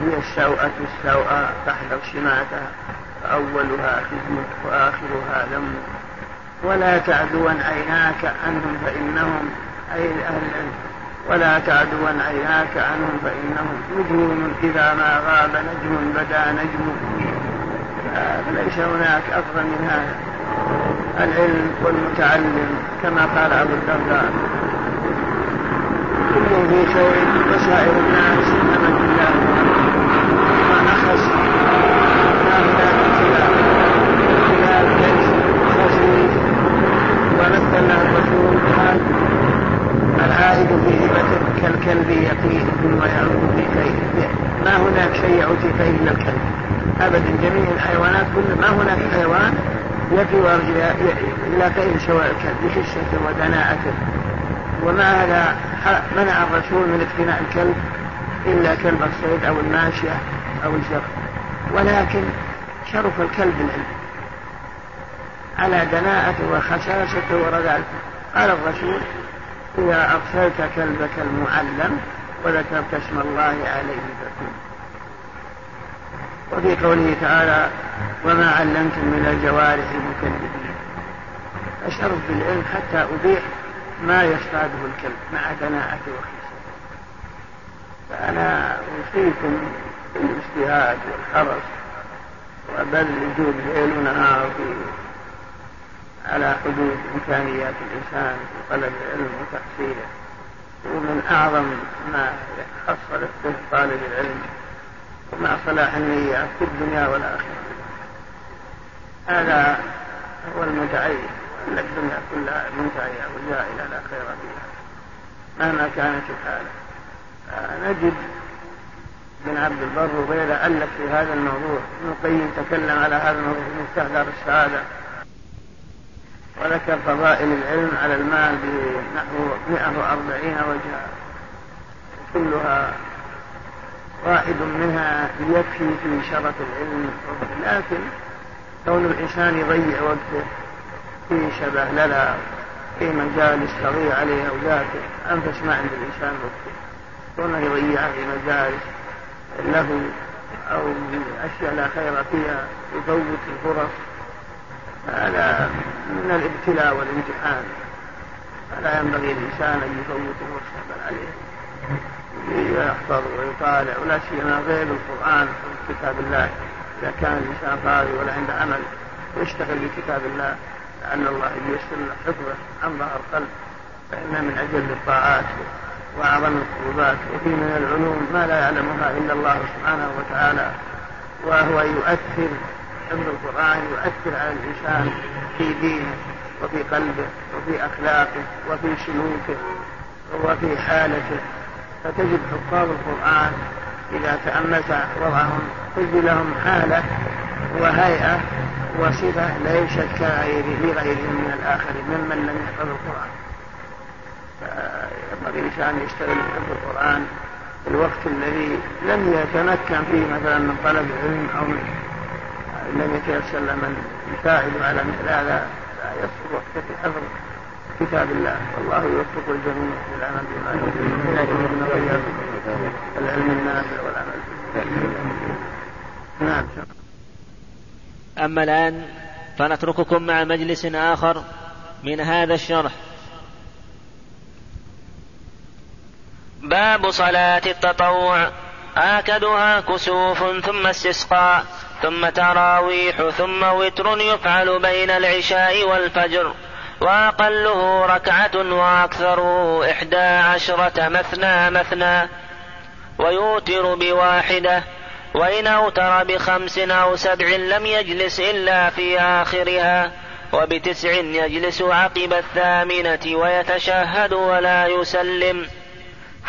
S2: هي السوءة السوءة تحذر سماتها فأولها خزي وآخرها ذم ولا تعدون عيناك عنهم فإنهم أي أهل العلم. ولا تعدون عيناك عنهم فإنهم نجوم إذا ما غاب نجم بدا نجم. فليس هناك أفضل من هذا. العلم والمتعلم كما قال أبو الدرداء كل في خير وسائر الناس إنما الله ما أخذ ما هناك الرسول قال العائد هبته كالكلب يقيه في كيه ما هناك شيء يعود كيه الا الكلب؟ ابدا جميع الحيوانات كل ما هناك حيوان يقي ويرجع إلى كيه سواء الكلب؟ بخشته ودناءته وما هذا؟ منع الرسول من اقتناء الكلب إلا كلب الصيد أو الماشية أو الجر. ولكن شرف الكلب العلم على دناءته وخساسته ورذالته قال الرسول إذا أرسلت كلبك المعلم وذكرت اسم الله عليه فكن. وفي قوله تعالى وما علمتم من الجوارح المكذبين. أشرف بالعلم حتى أبيح ما يصطاده الكلب مع دناءته وخيسته فأنا أوصيكم بالاجتهاد والحرص وبذل جهود ليل ونهار في على حدود إمكانيات الإنسان في طلب العلم وتحصيله ومن أعظم ما حصلت به طالب العلم ومع صلاح النية في الدنيا والآخرة. هذا هو المتعين أن الدنيا كلها منتهية وزائلة لا خير فيها مهما كانت الحالة. نجد بن عبد البر وغيره ألف في هذا الموضوع. ابن القيم تكلم على هذا الموضوع في مستهدر السعادة. وذكر فضائل العلم على المال بنحو 140 وجها. كلها واحد منها يكفي في شرف العلم. لكن كون الإنسان يضيع وقته في شبه لنا في مجالس تضيع عليه أوقاته أنفس ما عند الإنسان وقته. كونه يضيعها في مجالس له أو أشياء لا خير فيها يفوت الفرص. هذا من الابتلاء والامتحان. فلا ينبغي الإنسان أن يفوت الفرصة بل عليه يحفظ ويطالع ولا سيما غير القرآن وكتاب الله. إذا كان الإنسان قارئ ولا عنده عمل يشتغل بكتاب الله. لأن الله ييسر له حفظه. عن ظهر قلب فإن من أجل الطاعات وأعظم القربات. وفي من العلوم ما لا يعلمها إلا الله سبحانه وتعالى. وهو يؤثر حفظ القرآن يؤثر على الإنسان في دينه
S5: وفي قلبه وفي أخلاقه وفي سلوكه وفي حالته. فتجد حفاظ القرآن إذا تأملت وضعهم تجد لهم حالة وهيئة وصفة ليست كغيره لغيرهم من الآخرين ممن لم يحفظ القرآن. فينبغي الإنسان يشتغل بحفظ القرآن في الوقت الذي لم يتمكن فيه مثلا من طلب العلم أو من لم يتيسر من يساعد على مثل هذا لا يصبر وقت في حفظ كتاب الله. والله يوفق الجميع للعمل بما يريد. العلم النافع والعمل نعم
S1: أما الآن فنترككم مع مجلس آخر من هذا الشرح. باب صلاة التطوع. آكدها كسوف ثم استسقاء ثم تراويح ثم وتر يفعل بين العشاء والفجر. وأقله ركعة وأكثره إحدى عشرة مثنى مثنى. ويوتر بواحدة وإن أوتر بخمس أو سبع لم يجلس إلا في آخرها. وبتسع يجلس عقب الثامنة ويتشهد ولا يسلم.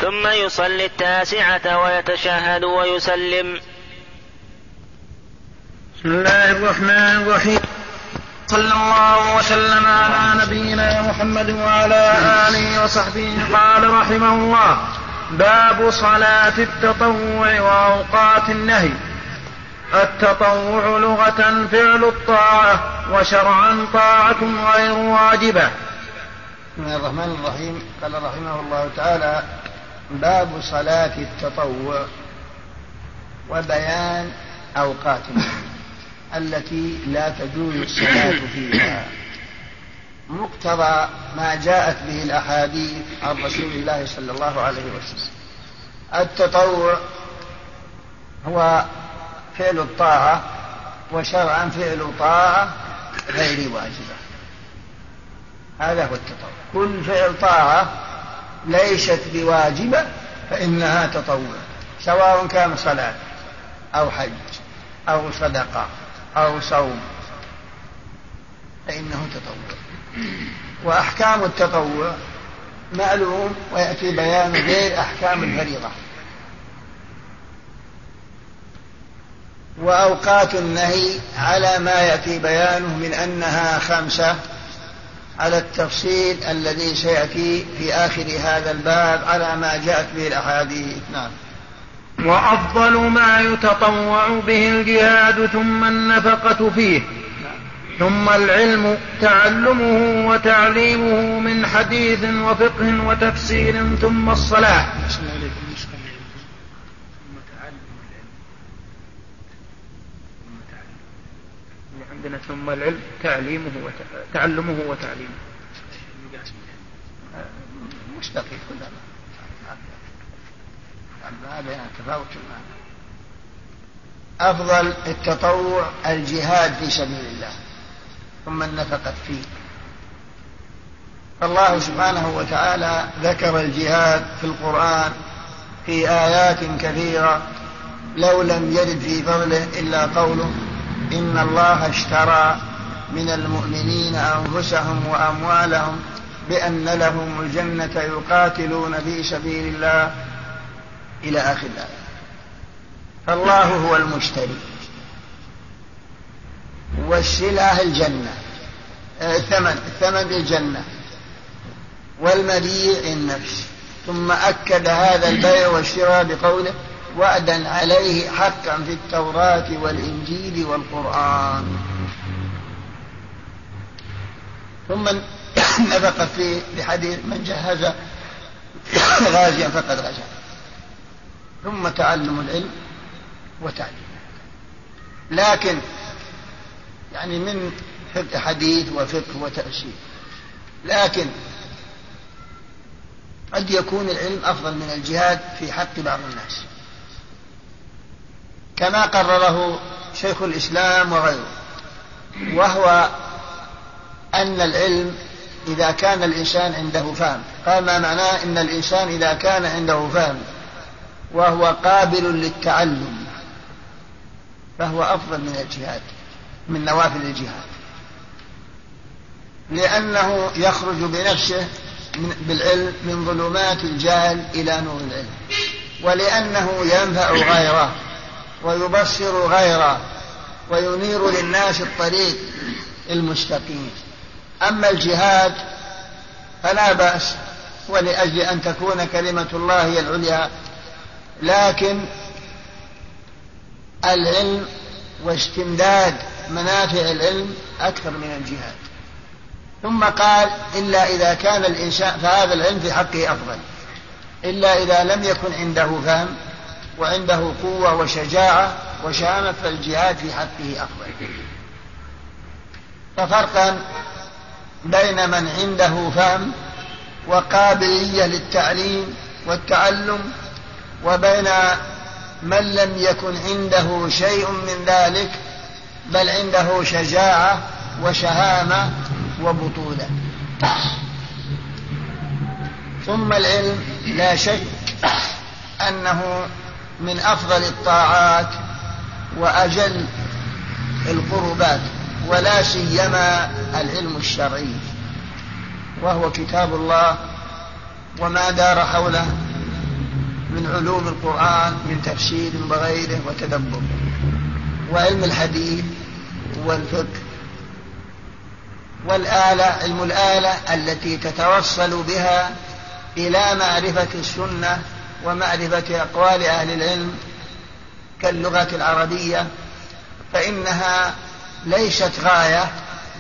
S1: ثم يصلي التاسعة ويتشهد ويسلم.
S4: بسم الله الرحمن الرحيم. صلى الله وسلم على نبينا محمد وعلى آله وصحبه. قال رحمه الله باب صلاة التطوع وأوقات النهي. التطوع لغة فعل الطاعة وشرعا طاعة غير واجبة.
S2: بسم الله الرحمن الرحيم. قال رحمه الله تعالى باب صلاة التطوع وبيان أوقات التي لا تجوز الصلاة فيها. مقتضى ما جاءت به الأحاديث عن رسول الله صلى الله عليه وسلم. التطوع هو فعل الطاعة وشرعا فعل طاعة غير واجبة. هذا هو التطوع. كل فعل طاعة ليست بواجبة فإنها تطوع سواء كان صلاة أو حج أو صدقة أو صوم فإنه تطوع. وأحكام التطوع معلوم ويأتي بيان غير أحكام الفريضة. وأوقات النهي على ما يأتي بيانه من أنها خمسة على التفصيل الذي سيأتي في آخر هذا الباب على ما جاءت به الأحاديث. نعم.
S4: وأفضل ما يتطوع به الجهاد ثم النفقة فيه. ثم العلم تعلمه وتعليمه من حديث وفقه وتفسير ثم الصلاة. عندنا ثم العلم تعليمه تعلمه وتعليمه.
S2: مشتقي كلها. هذا تفاوت. المعنى أفضل التطوع الجهاد في سبيل الله ثم النفقة فيه. فالله سبحانه وتعالى ذكر الجهاد في القرآن في آيات كثيرة لو لم يرد في فضله إلا قوله إن الله اشترى من المؤمنين أنفسهم وأموالهم بأن لهم الجنة يقاتلون في سبيل الله إلى آخر الآية. فالله هو المشتري. والسلعة الجنة. الثمن الثمن الجنة. والمبيع النفس. ثم أكد هذا البيع والشراء بقوله وعدا عليه حقا في التوراة والإنجيل والقرآن. ثم نفق فيه بحديث من جهز غازيا فقد غزا. ثم تعلم العلم وتعليمه لكن يعني من حديث وفقه وتأشير لكن قد يكون العلم أفضل من الجهاد في حق بعض الناس. كما قرره شيخ الإسلام وغيره وهو أن العلم إذا كان الإنسان عنده فهم. قال ما معناه أن الإنسان إذا كان عنده فهم؟ وهو قابل للتعلم فهو أفضل من الجهاد من نوافل الجهاد. لأنه يخرج بنفسه من بالعلم من ظلمات الجهل إلى نور العلم ولأنه ينفع غيره. ويبصر غيره وينير للناس الطريق المستقيم. أما الجهاد فلا بأس ولأجل أن تكون كلمة الله هي العليا لكن العلم واستمداد منافع العلم أكثر من الجهاد. ثم قال إلا إذا كان الإنسان فهذا العلم في حقه أفضل. إلا إذا لم يكن عنده فهم وعنده قوة وشجاعة وشهامة فالجهاد في حقه أفضل ففرقا بين من عنده فهم وقابلية للتعليم والتعلم وبين من لم يكن عنده شيء من ذلك بل عنده شجاعة وشهامة وبطولة. ثم العلم لا شك أنه من أفضل الطاعات وأجل القربات ولا سيما العلم الشرعي وهو كتاب الله وما دار حوله من علوم القرآن من تفسير وغيره وتدبر وعلم الحديث والفقه والآلة علم الآلة التي تتوصل بها إلى معرفة السنة ومعرفة أقوال أهل العلم كاللغة العربية فإنها ليست غاية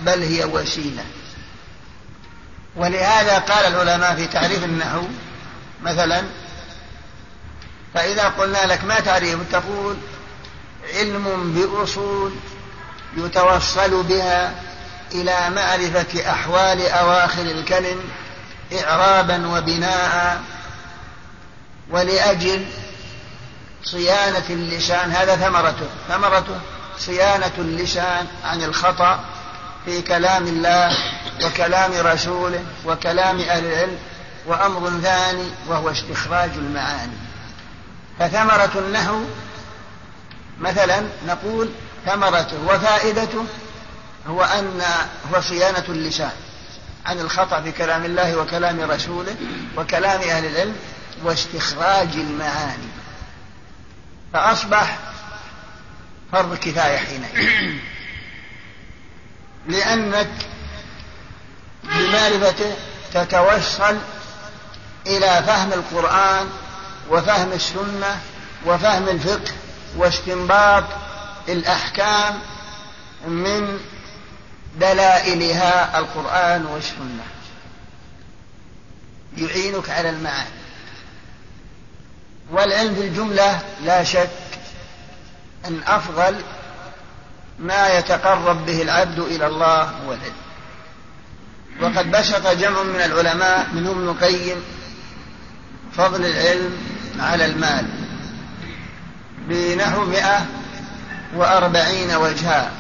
S2: بل هي وسيلة. ولهذا قال العلماء في تعريف النحو مثلا فإذا قلنا لك ما تعريف؟ تقول علم بأصول يتوصل بها إلى معرفة أحوال أواخر الكلم إعرابا وبناء ولأجل صيانة اللسان هذا ثمرته. ثمرته صيانة اللسان عن الخطأ في كلام الله وكلام رسوله وكلام أهل العلم وأمر ثاني وهو استخراج المعاني. فثمرة النحو مثلا نقول ثمرته وفائدته هو أن هو صيانة اللسان عن الخطأ في كلام الله وكلام رسوله وكلام أهل العلم واستخراج المعاني. فأصبح فرض كفاية حينئذ. لأنك بمعرفته تتوصل إلى فهم القرآن وفهم السنة وفهم الفقه واستنباط الأحكام من دلائلها القرآن والسنة. يعينك على المعاني. والعلم في الجملة لا شك أن أفضل ما يتقرب به العبد إلى الله هو العلم. وقد بسط جمع من العلماء منهم ابن القيم فضل العلم على المال بنحو مئة وأربعين وجها.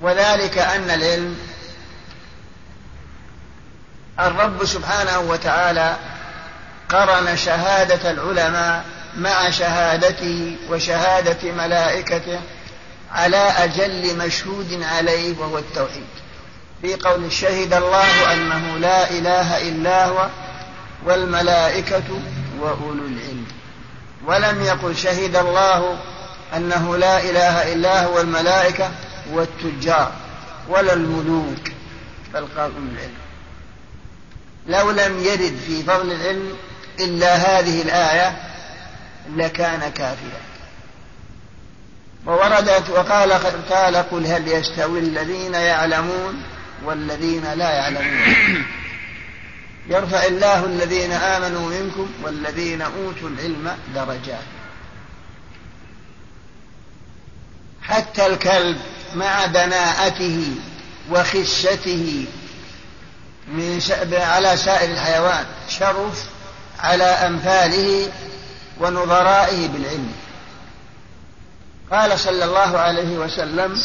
S2: وذلك أن العلم الرب سبحانه وتعالى قرن شهادة العلماء مع شهادته وشهادة ملائكته على أجل مشهود عليه وهو التوحيد. في قول شهد الله أنه لا إله إلا هو والملائكة وأولو العلم. ولم يقل شهد الله أنه لا إله إلا هو والملائكة والتجار ولا الملوك بل قال العلم. لو لم يرد في فضل العلم إلا هذه الآية لكان كافيا. ووردت وقال قال قل هل يستوي الذين يعلمون والذين لا يعلمون. *clears throat* يرفع الله الذين آمنوا منكم والذين أوتوا العلم درجات. حتى الكلب مع دناءته وخشته من على سائر الحيوان شرف على أمثاله ونظرائه بالعلم. قال صلى الله عليه وسلم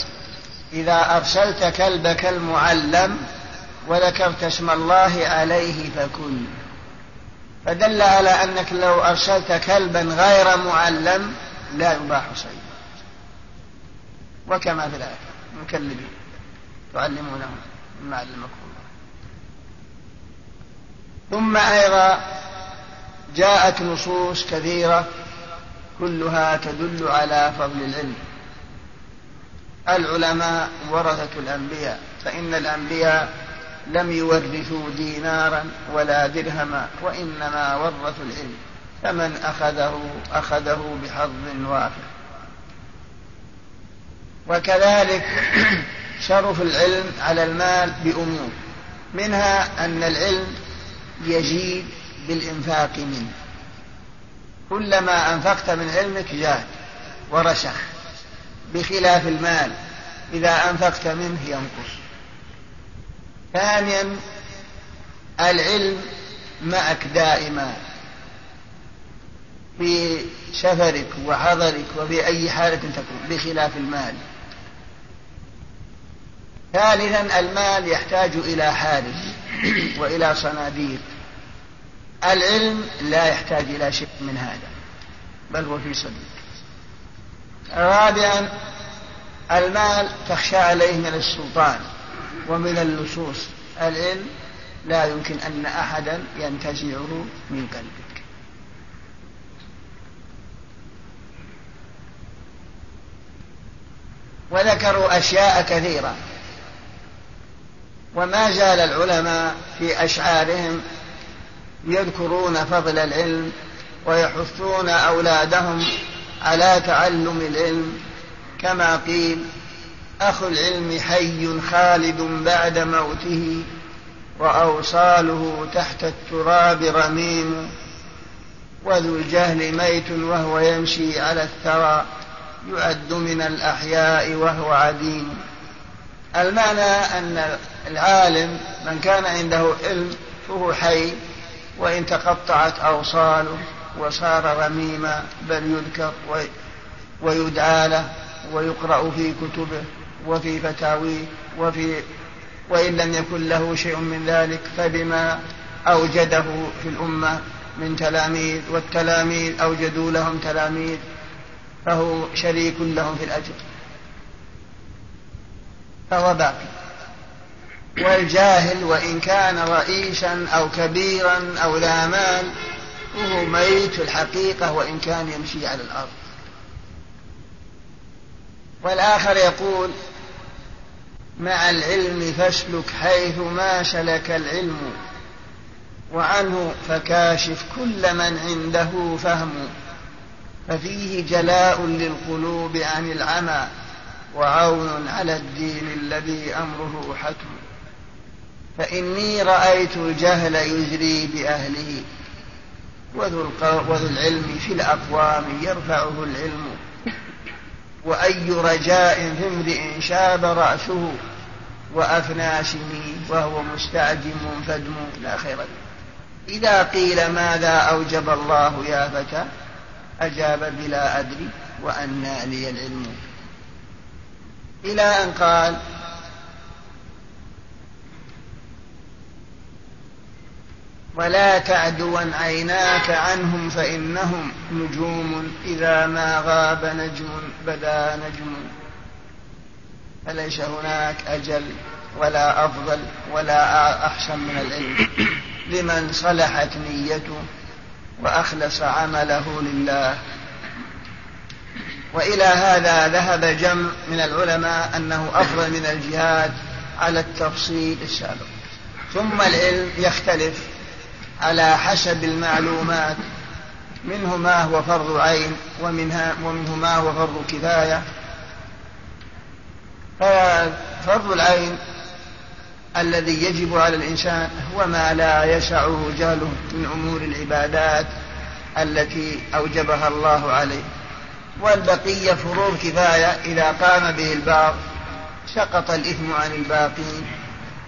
S2: إذا أرسلت كلبك المعلم وذكرت اسم الله عليه فكل فدل على أنك لو أرسلت كلبا غير معلم لا يباح صيده وكما في الآية مكلبين تعلمونهم مما علمكم. الله ثم أيضا جاءت نصوص كثيرة كلها تدل على فضل العلم. العلماء ورثة الأنبياء فإن الأنبياء لم يورثوا دينارا ولا درهما وإنما ورثوا العلم. فمن أخذه أخذه بحظ وافر. وكذلك *clears throat* شرف العلم على المال بأمور منها أن العلم يجيد بالإنفاق منه. كلما أنفقت من علمك جاد ورشح بخلاف المال إذا أنفقت منه ينقص. ثانيا العلم معك دائما. في سفرك وحضرك وفي أي حالة تكون بخلاف المال. ثالثا المال يحتاج إلى حارس وإلى صناديق. العلم لا يحتاج إلى شيء من هذا بل هو في صديق رابعا المال تخشى عليه من السلطان ومن اللصوص. العلم لا يمكن أن أحدا ينتزعه من قلبك. وذكروا أشياء كثيرة. وما زال العلماء في أشعارهم يذكرون فضل العلم ويحثون أولادهم على تعلم العلم. كما قيل أخو العلم حي خالد بعد موته وأوصاله تحت التراب رميم وذو الجهل ميت وهو يمشي على الثرى يعد من الأحياء وهو عديم. المعنى أن العالم من كان عنده علم فهو حي وإن تقطعت أوصاله وصار رميما بل يذكر ويدعى له ويقرأ في كتبه وفي فتاويه وفي وإن لم يكن له شيء من ذلك فبما أوجده في الأمة من تلاميذ والتلاميذ أوجدوا لهم تلاميذ فهو شريك لهم في الأجر. فهو باقي. والجاهل وإن كان رئيسا أو كبيرا أو لا مال وهو ميت الحقيقة وإن كان يمشي على الأرض. والآخر يقول مع العلم فاسلك حيث ما سلك العلم وعنه فكاشف كل من عنده فهم ففيه جلاء للقلوب عن العمى وعون على الدين الذي أمره حتم. فإني رأيت الجهل يجري بأهله وذو, وذو العلم في الأقوام يرفعه العلم. وأي رجاء في امرئ شاب رأسه وأفنى سني وهو مستعجم فدم لا خير إذا قيل ماذا أوجب الله يا فتى أجاب بلا أدري وأنى لي العلم. إلى أن قال ولا تعدوا عيناك عنهم فإنهم نجوم إذا ما غاب نجم بدا نجم. فليس هناك أجل ولا أفضل ولا أحسن من العلم. لمن صلحت نيته وأخلص عمله لله. وإلى هذا ذهب جمع من العلماء أنه أفضل من الجهاد على التفصيل السابق. ثم العلم يختلف على حسب المعلومات منه ما هو فرض عين ومنها ومنه ما هو فرض كفاية. ففرض العين الذي يجب على الإنسان هو ما لا يسعه جهله من أمور العبادات التي أوجبها الله عليه. والبقية فروض كفاية إذا قام به البعض سقط الإثم عن الباقين.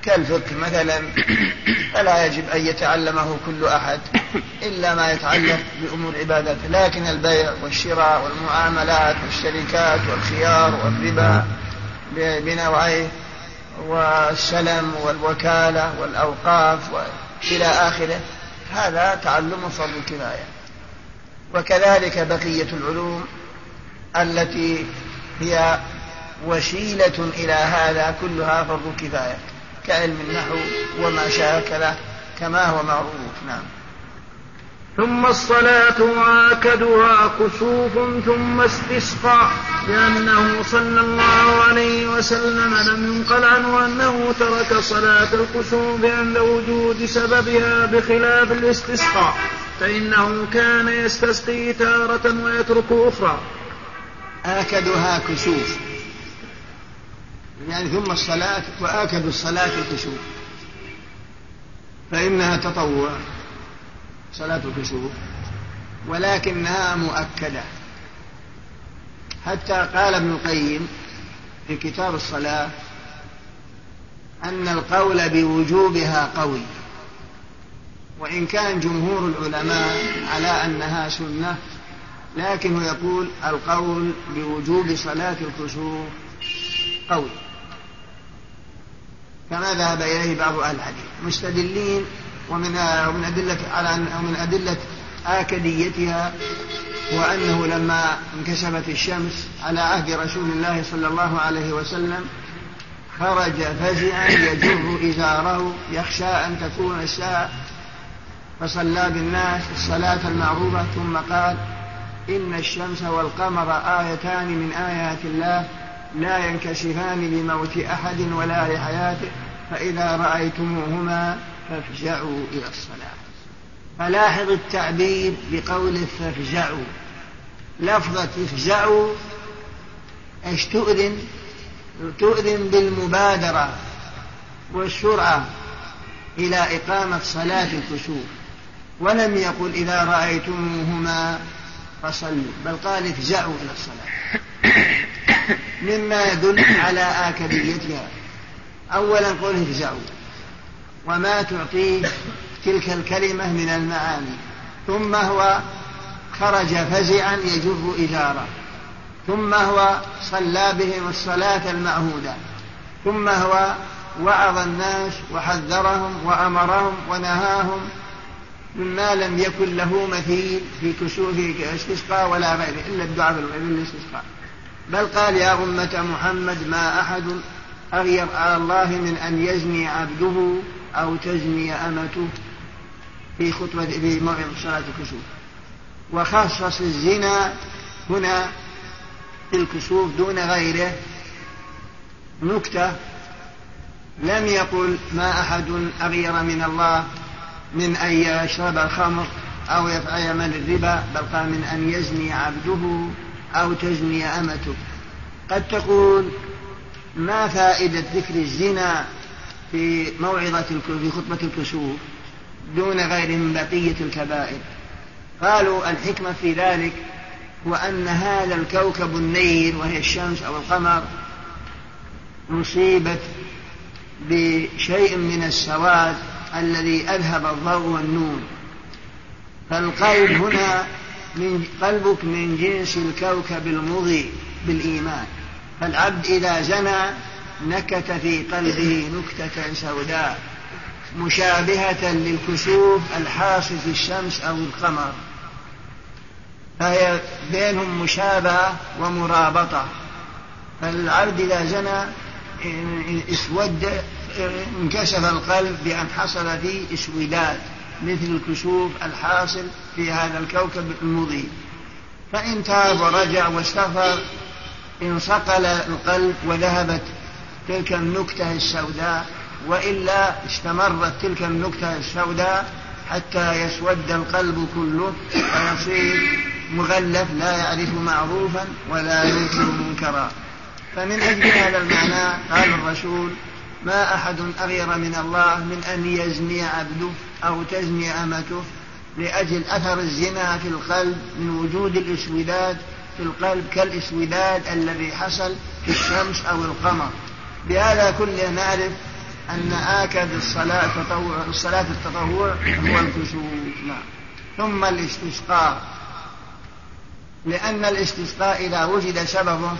S2: كالفقه مثلا *coughs* فلا يجب أن يتعلمه كل أحد *coughs* إلا ما يتعلق بأمور عبادته لكن البيع والشراء والمعاملات والشركات والخيار والربا بنوعيه والسلم والوكالة والأوقاف إلى آخره هذا تعلم فرض كفاية. وكذلك بقية العلوم التي هي وسيلة إلى هذا كلها فرض كفاية. كعلم النحو وما شاكله كما هو معروف نعم.
S4: ثم الصلاة وآكدها كسوف ثم استسقاء لأنه صلى الله عليه وسلم لم ينقل عنه أنه ترك صلاة الكسوف عند وجود سببها بخلاف الاستسقاء فإنه كان يستسقي تارة ويترك أخرى.
S2: آكدها كسوف. يعني ثم الصلاة وآكد الصلاة الكسوف فإنها تطوع صلاة الكسوف ولكنها مؤكدة. حتى قال ابن القيم في كتاب الصلاة أن القول بوجوبها قوي. وإن كان جمهور العلماء على أنها سنة لكنه يقول القول بوجوب صلاة الكسوف قوي. كما ذهب إليه بعض أهل الحديث مستدلين ومن ومن أدلة على ومن أدلة آكديتها وأنه لما انكشفت الشمس على عهد رسول الله صلى الله عليه وسلم خرج فزعا يجر إزاره يخشى أن تكون الساعة فصلى بالناس الصلاة المعروفة ثم قال إن الشمس والقمر آيتان من آيات الله لا ينكشفان لموت أحد ولا لحياته فإذا رأيتموهما فافزعوا إلى الصلاة. فلاحظ التعبير بقوله فافزعوا لفظة افزعوا إيش تؤذن؟ تؤذن بالمبادرة والسرعة إلى إقامة صلاة الكسوف ولم يقل إذا رأيتموهما فصلوا بل قال افزعوا إلى الصلاة. مما يدل على آكديتها أولا قل افزعوا وما تعطيه تلك الكلمة من المعاني. ثم هو خرج فزعا يجر إزاره ثم هو صلى بهم الصلاة المعهودة. ثم هو وعظ الناس وحذرهم وأمرهم ونهاهم مما لم يكن له مثيل في كسوف استسقاء ولا غيره إلا الدعاء بالاستسقاء بل قال يا أمة محمد ما أحد أغير على الله من أن يزني عبده أو تزني أمته في خطبة في موعظ صلاة الكسوف وخصص الزنا هنا في الكسوف دون غيره نكتة لم يقل ما أحد أغير من الله من أن يشرب الخمر أو يفعل يعمل الربا بل قال من أن يزني عبده أو تزني أمته. قد تقول ما فائدة ذكر الزنا في موعظة في خطبة الكسوف دون غيره من بقية الكبائر؟ قالوا الحكمة في ذلك هو أن هذا الكوكب النير وهي الشمس أو القمر مصيبة بشيء من السواد الذي أذهب الضوء والنور فالقلب هنا من قلبك من جنس الكوكب المضيء بالإيمان. فالعبد إذا زنى نكت في قلبه نكتة سوداء مشابهة للكسوف الحاصل في الشمس أو القمر. فهي بينهم مشابهة ومرابطة. فالعبد إذا زنى إسود انكشف القلب بأن حصل فيه اسوداد مثل الكسوف الحاصل في هذا الكوكب المضيء. فإن تاب ورجع واستغفر انصقل القلب وذهبت تلك النكتة السوداء وإلا استمرت تلك النكتة السوداء حتى يسود القلب كله ويصير مغلف لا يعرف معروفا ولا ينكر منكرا. فمن أجل هذا المعنى قال الرسول ما أحد أغير من الله من أن يزني عبده أو تزني أمته لأجل أثر الزنا في القلب من وجود الإسوداد في القلب كالإسوداد الذي حصل في الشمس أو القمر. بهذا كله نعرف أن آكد الصلاة التطوع الصلاة التطوع هو الكسوف نعم. ثم الاستسقاء. لأن الاستسقاء إذا وجد سببه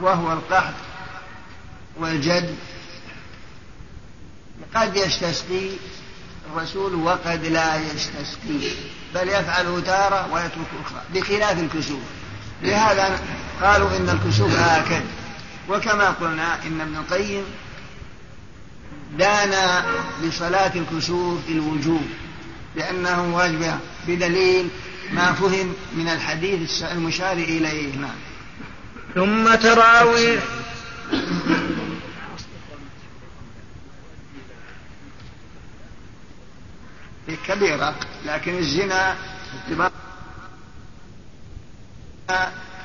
S2: وهو القحط والجد قد يستسقي الرسول وقد لا يستسقي بل يفعل تارة ويترك أخرى بخلاف الكسوف. لهذا قالوا إن الكسوف آكد وكما قلنا إن ابن القيم دان لصلاة الكسوف الوجوب لأنه واجبة بدليل ما فهم من الحديث المشار إليه. نعم.
S4: ثم تراويح. *laughs*
S2: كبيرة لكن الزنا ارتباط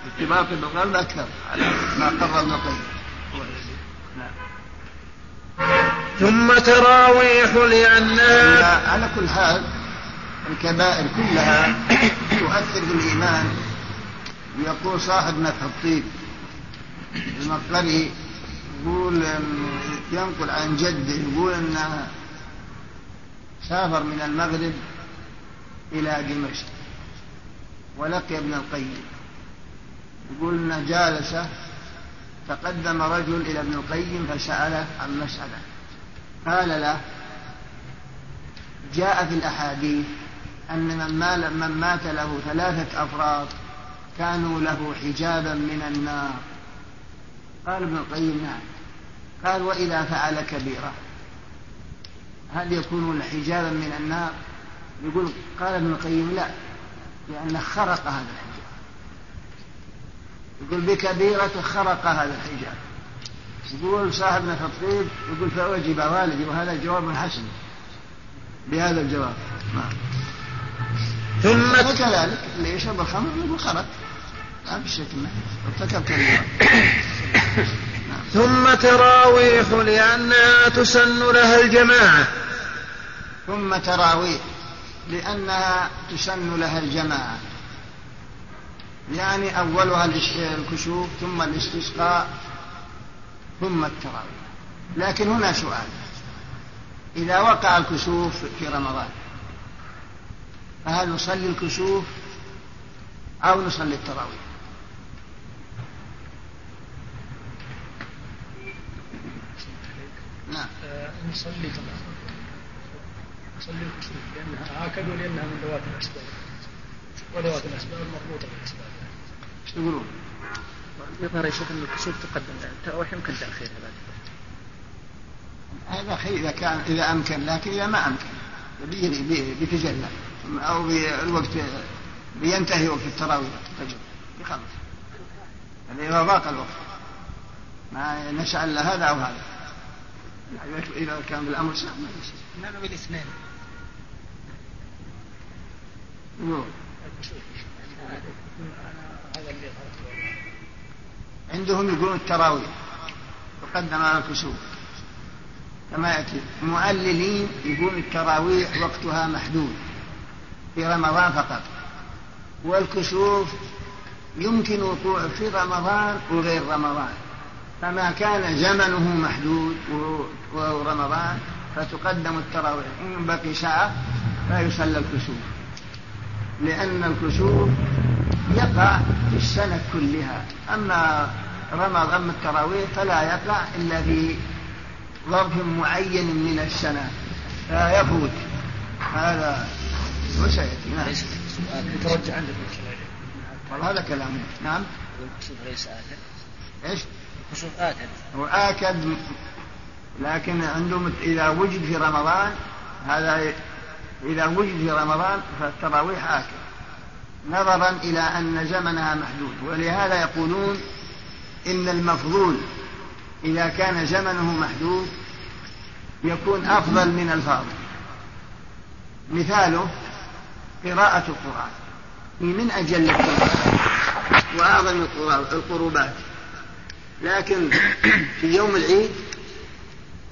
S2: ارتباط بالقلب أكثر على ما قرر ابن القيم.
S4: ثم تراويح لأنها
S2: على كل حال الكبائر كلها تؤثر بالإيمان ويقول صاحب نفح الطيب المقري يقول ينقل عن جده يقول انه سافر من المغرب إلى دمشق. ولقي ابن القيم. يقول انه جالس تقدم رجل إلى ابن القيم فسأله عن مسألة. قال له جاء في الأحاديث أن من, مال من مات له ثلاثة أفراد كانوا له حجابا من النار. قال ابن القيم نعم. قال وإذا فعل كبيرة. هل يكون حجابا من النار؟ يقول قال ابن القيم لا لأنه خرق هذا الحجاب. يقول بكبيرة خرق هذا الحجاب. يقول صاحبنا في الطيب يقول فأعجب والدي وهذا جواب حسن بهذا الجواب. نعم. ثم وكذلك اللي يشرب الخمر يقول خرق. لا بالشكل ارتكب كبيرة
S4: ثم تراويح لأنها تسن لها الجماعة.
S2: ثم تراويح لأنها تسن لها الجماعة. يعني أولها الكشوف ثم الاستسقاء ثم التراويح. لكن هنا سؤال. إذا وقع الكسوف في رمضان فهل نصلي الكسوف أو نصلي التراويح؟
S6: نعم. نصلي طبعا نصلي الكسوف لأنها آكد ولأنها من ذوات الأسباب. وذوات الأسباب مربوطة بالأسباب
S2: إيش تقولون؟
S6: يظهر يا شيخ أن الكسوف تقدم التراويح يمكن تأخيرها بعد
S2: هذا خير إذا كان إذا أمكن لكن إذا ما أمكن بيتجلى. أو الوقت بينتهي وقت التراويح. الفجر يخلص. يعني إذا ضاق الوقت. ما نسأل هذا أو هذا. إذا كان بالأمر سهل. ما يصير
S6: ماذا بالاثنين؟
S2: عندهم يقولون التراويح تقدم على الكسوف. كما يأتي المؤللين يقول التراويح وقتها محدود في رمضان فقط. والكسوف يمكن وقوع في رمضان وغير رمضان. فما كان زمنه محدود وهو رمضان فتقدم التراويح. إن بقي ساعة فيصلى الكسوف. لأن الكسوف يقع في السنة كلها. أما رمضان أما التراويح فلا يقع إلا في ظرف معين من السنة فيفوت هذا وسيأتي نعم.
S6: يترجع عندك.
S2: والله هذا كلام. نعم.
S6: الكسوف ليس
S2: إيش؟
S6: الكسوف آكد.
S2: هو آكد لكن عندهم إذا وجد في رمضان هذا إذا وجد في رمضان فالتراويح آكد نظرا إلى أن زمنها محدود ولهذا يقولون إن المفضول إذا كان زمنه محدود يكون أفضل من الفاضل. مثاله قراءة القرآن. هي من أجل القرآن وأعظم القربات. لكن في يوم العيد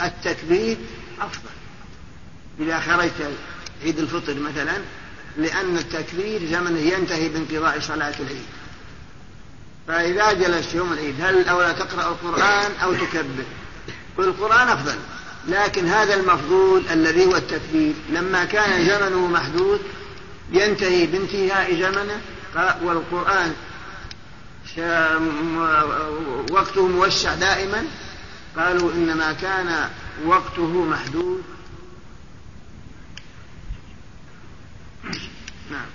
S2: التكبير أفضل. إذا خرجت عيد الفطر مثلا لأن التكبير زمنه ينتهي بانقضاء صلاة العيد. فإذا جلست يوم العيد هل الأولى تقرأ القرآن أو تكبر؟ والقرآن أفضل. لكن هذا المفضول الذي هو التكبير. لما كان زمنه محدود ينتهي بانتهاء زمنه والقرآن وقته موسع دائما. قالوا إنما كان وقته محدود.
S6: نعم.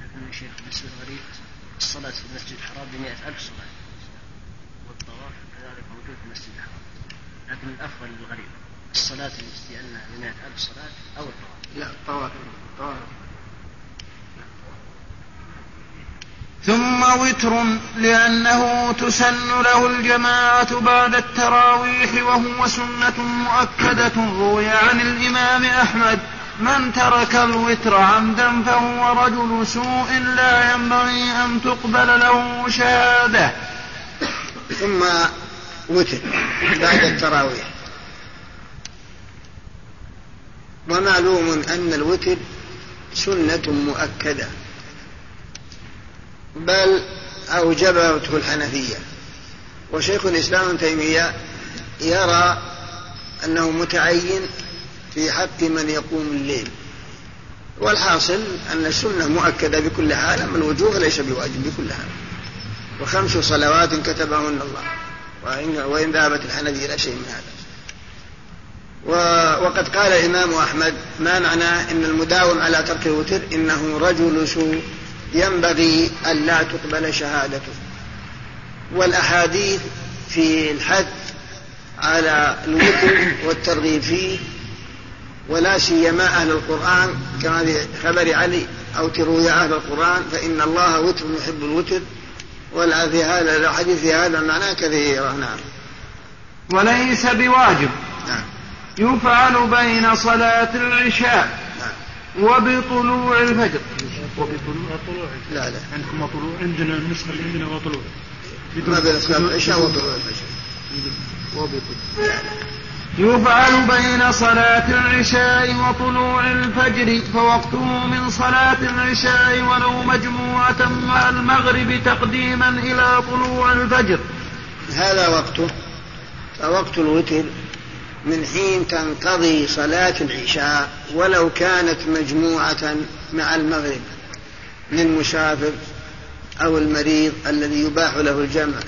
S6: لكن يا شيخ بالنسبة الغريب الصلاة في المسجد الحرام بمئة ألف صلاة. والطواف موجود في المسجد الحرام. لكن الأفضل للغريب الصلاة لأنها بمئة ألف صلاة أو الطواف.
S2: لا الطواف. الطواف.
S4: ثم وتر لأنه تسن له الجماعة بعد التراويح وهو سنة مؤكدة روي عن الإمام أحمد. من ترك الوتر عمدا فهو رجل سوء لا ينبغي أن تقبل له شهادة.
S2: ثم وتر بعد التراويح. ومعلوم أن الوتر سنة مؤكدة. بل أوجبته الحنفية. وشيخ الإسلام ابن تيمية يرى أنه متعين في حق من يقوم الليل. والحاصل أن السنة مؤكدة بكل حال أما الوجوب ليس بواجب بكل حال. وخمس صلوات كتبهن الله. وإن, وإن ذهبت الحنفية إلى شيء من هذا. وقد قال الإمام أحمد ما معناه أن المداوم على ترك الوتر؟ إنه رجل سوء. ينبغي أن لا تقبل شهادته. والأحاديث في الحث على الوتر والترغيب فيه ولا سيما أهل القرآن كما في خبر علي أوتروا يا أهل القرآن فإن الله وتر يحب الوتر في هذا الحديث في هذا معناه كثيرة نعم.
S4: وليس بواجب.
S2: نعم.
S4: يفعل بين صلاة العشاء نعم. وبطلوع الفجر.
S7: وبطلوع
S2: لا لا.
S7: عندكم وطلوع؟ عندنا النسخة اللي عندنا وطلوع.
S2: ما بين صلاة العشاء وطلوع الفجر.
S7: وبطلوع.
S4: يفعل بين صلاة العشاء وطلوع الفجر فوقته من صلاة العشاء ولو مجموعة مع المغرب تقديما إلى طلوع الفجر.
S2: هذا وقته فوقت الوتر من حين تنقضي صلاة العشاء ولو كانت مجموعة مع المغرب للمسافر أو المريض الذي يباح له الجمع.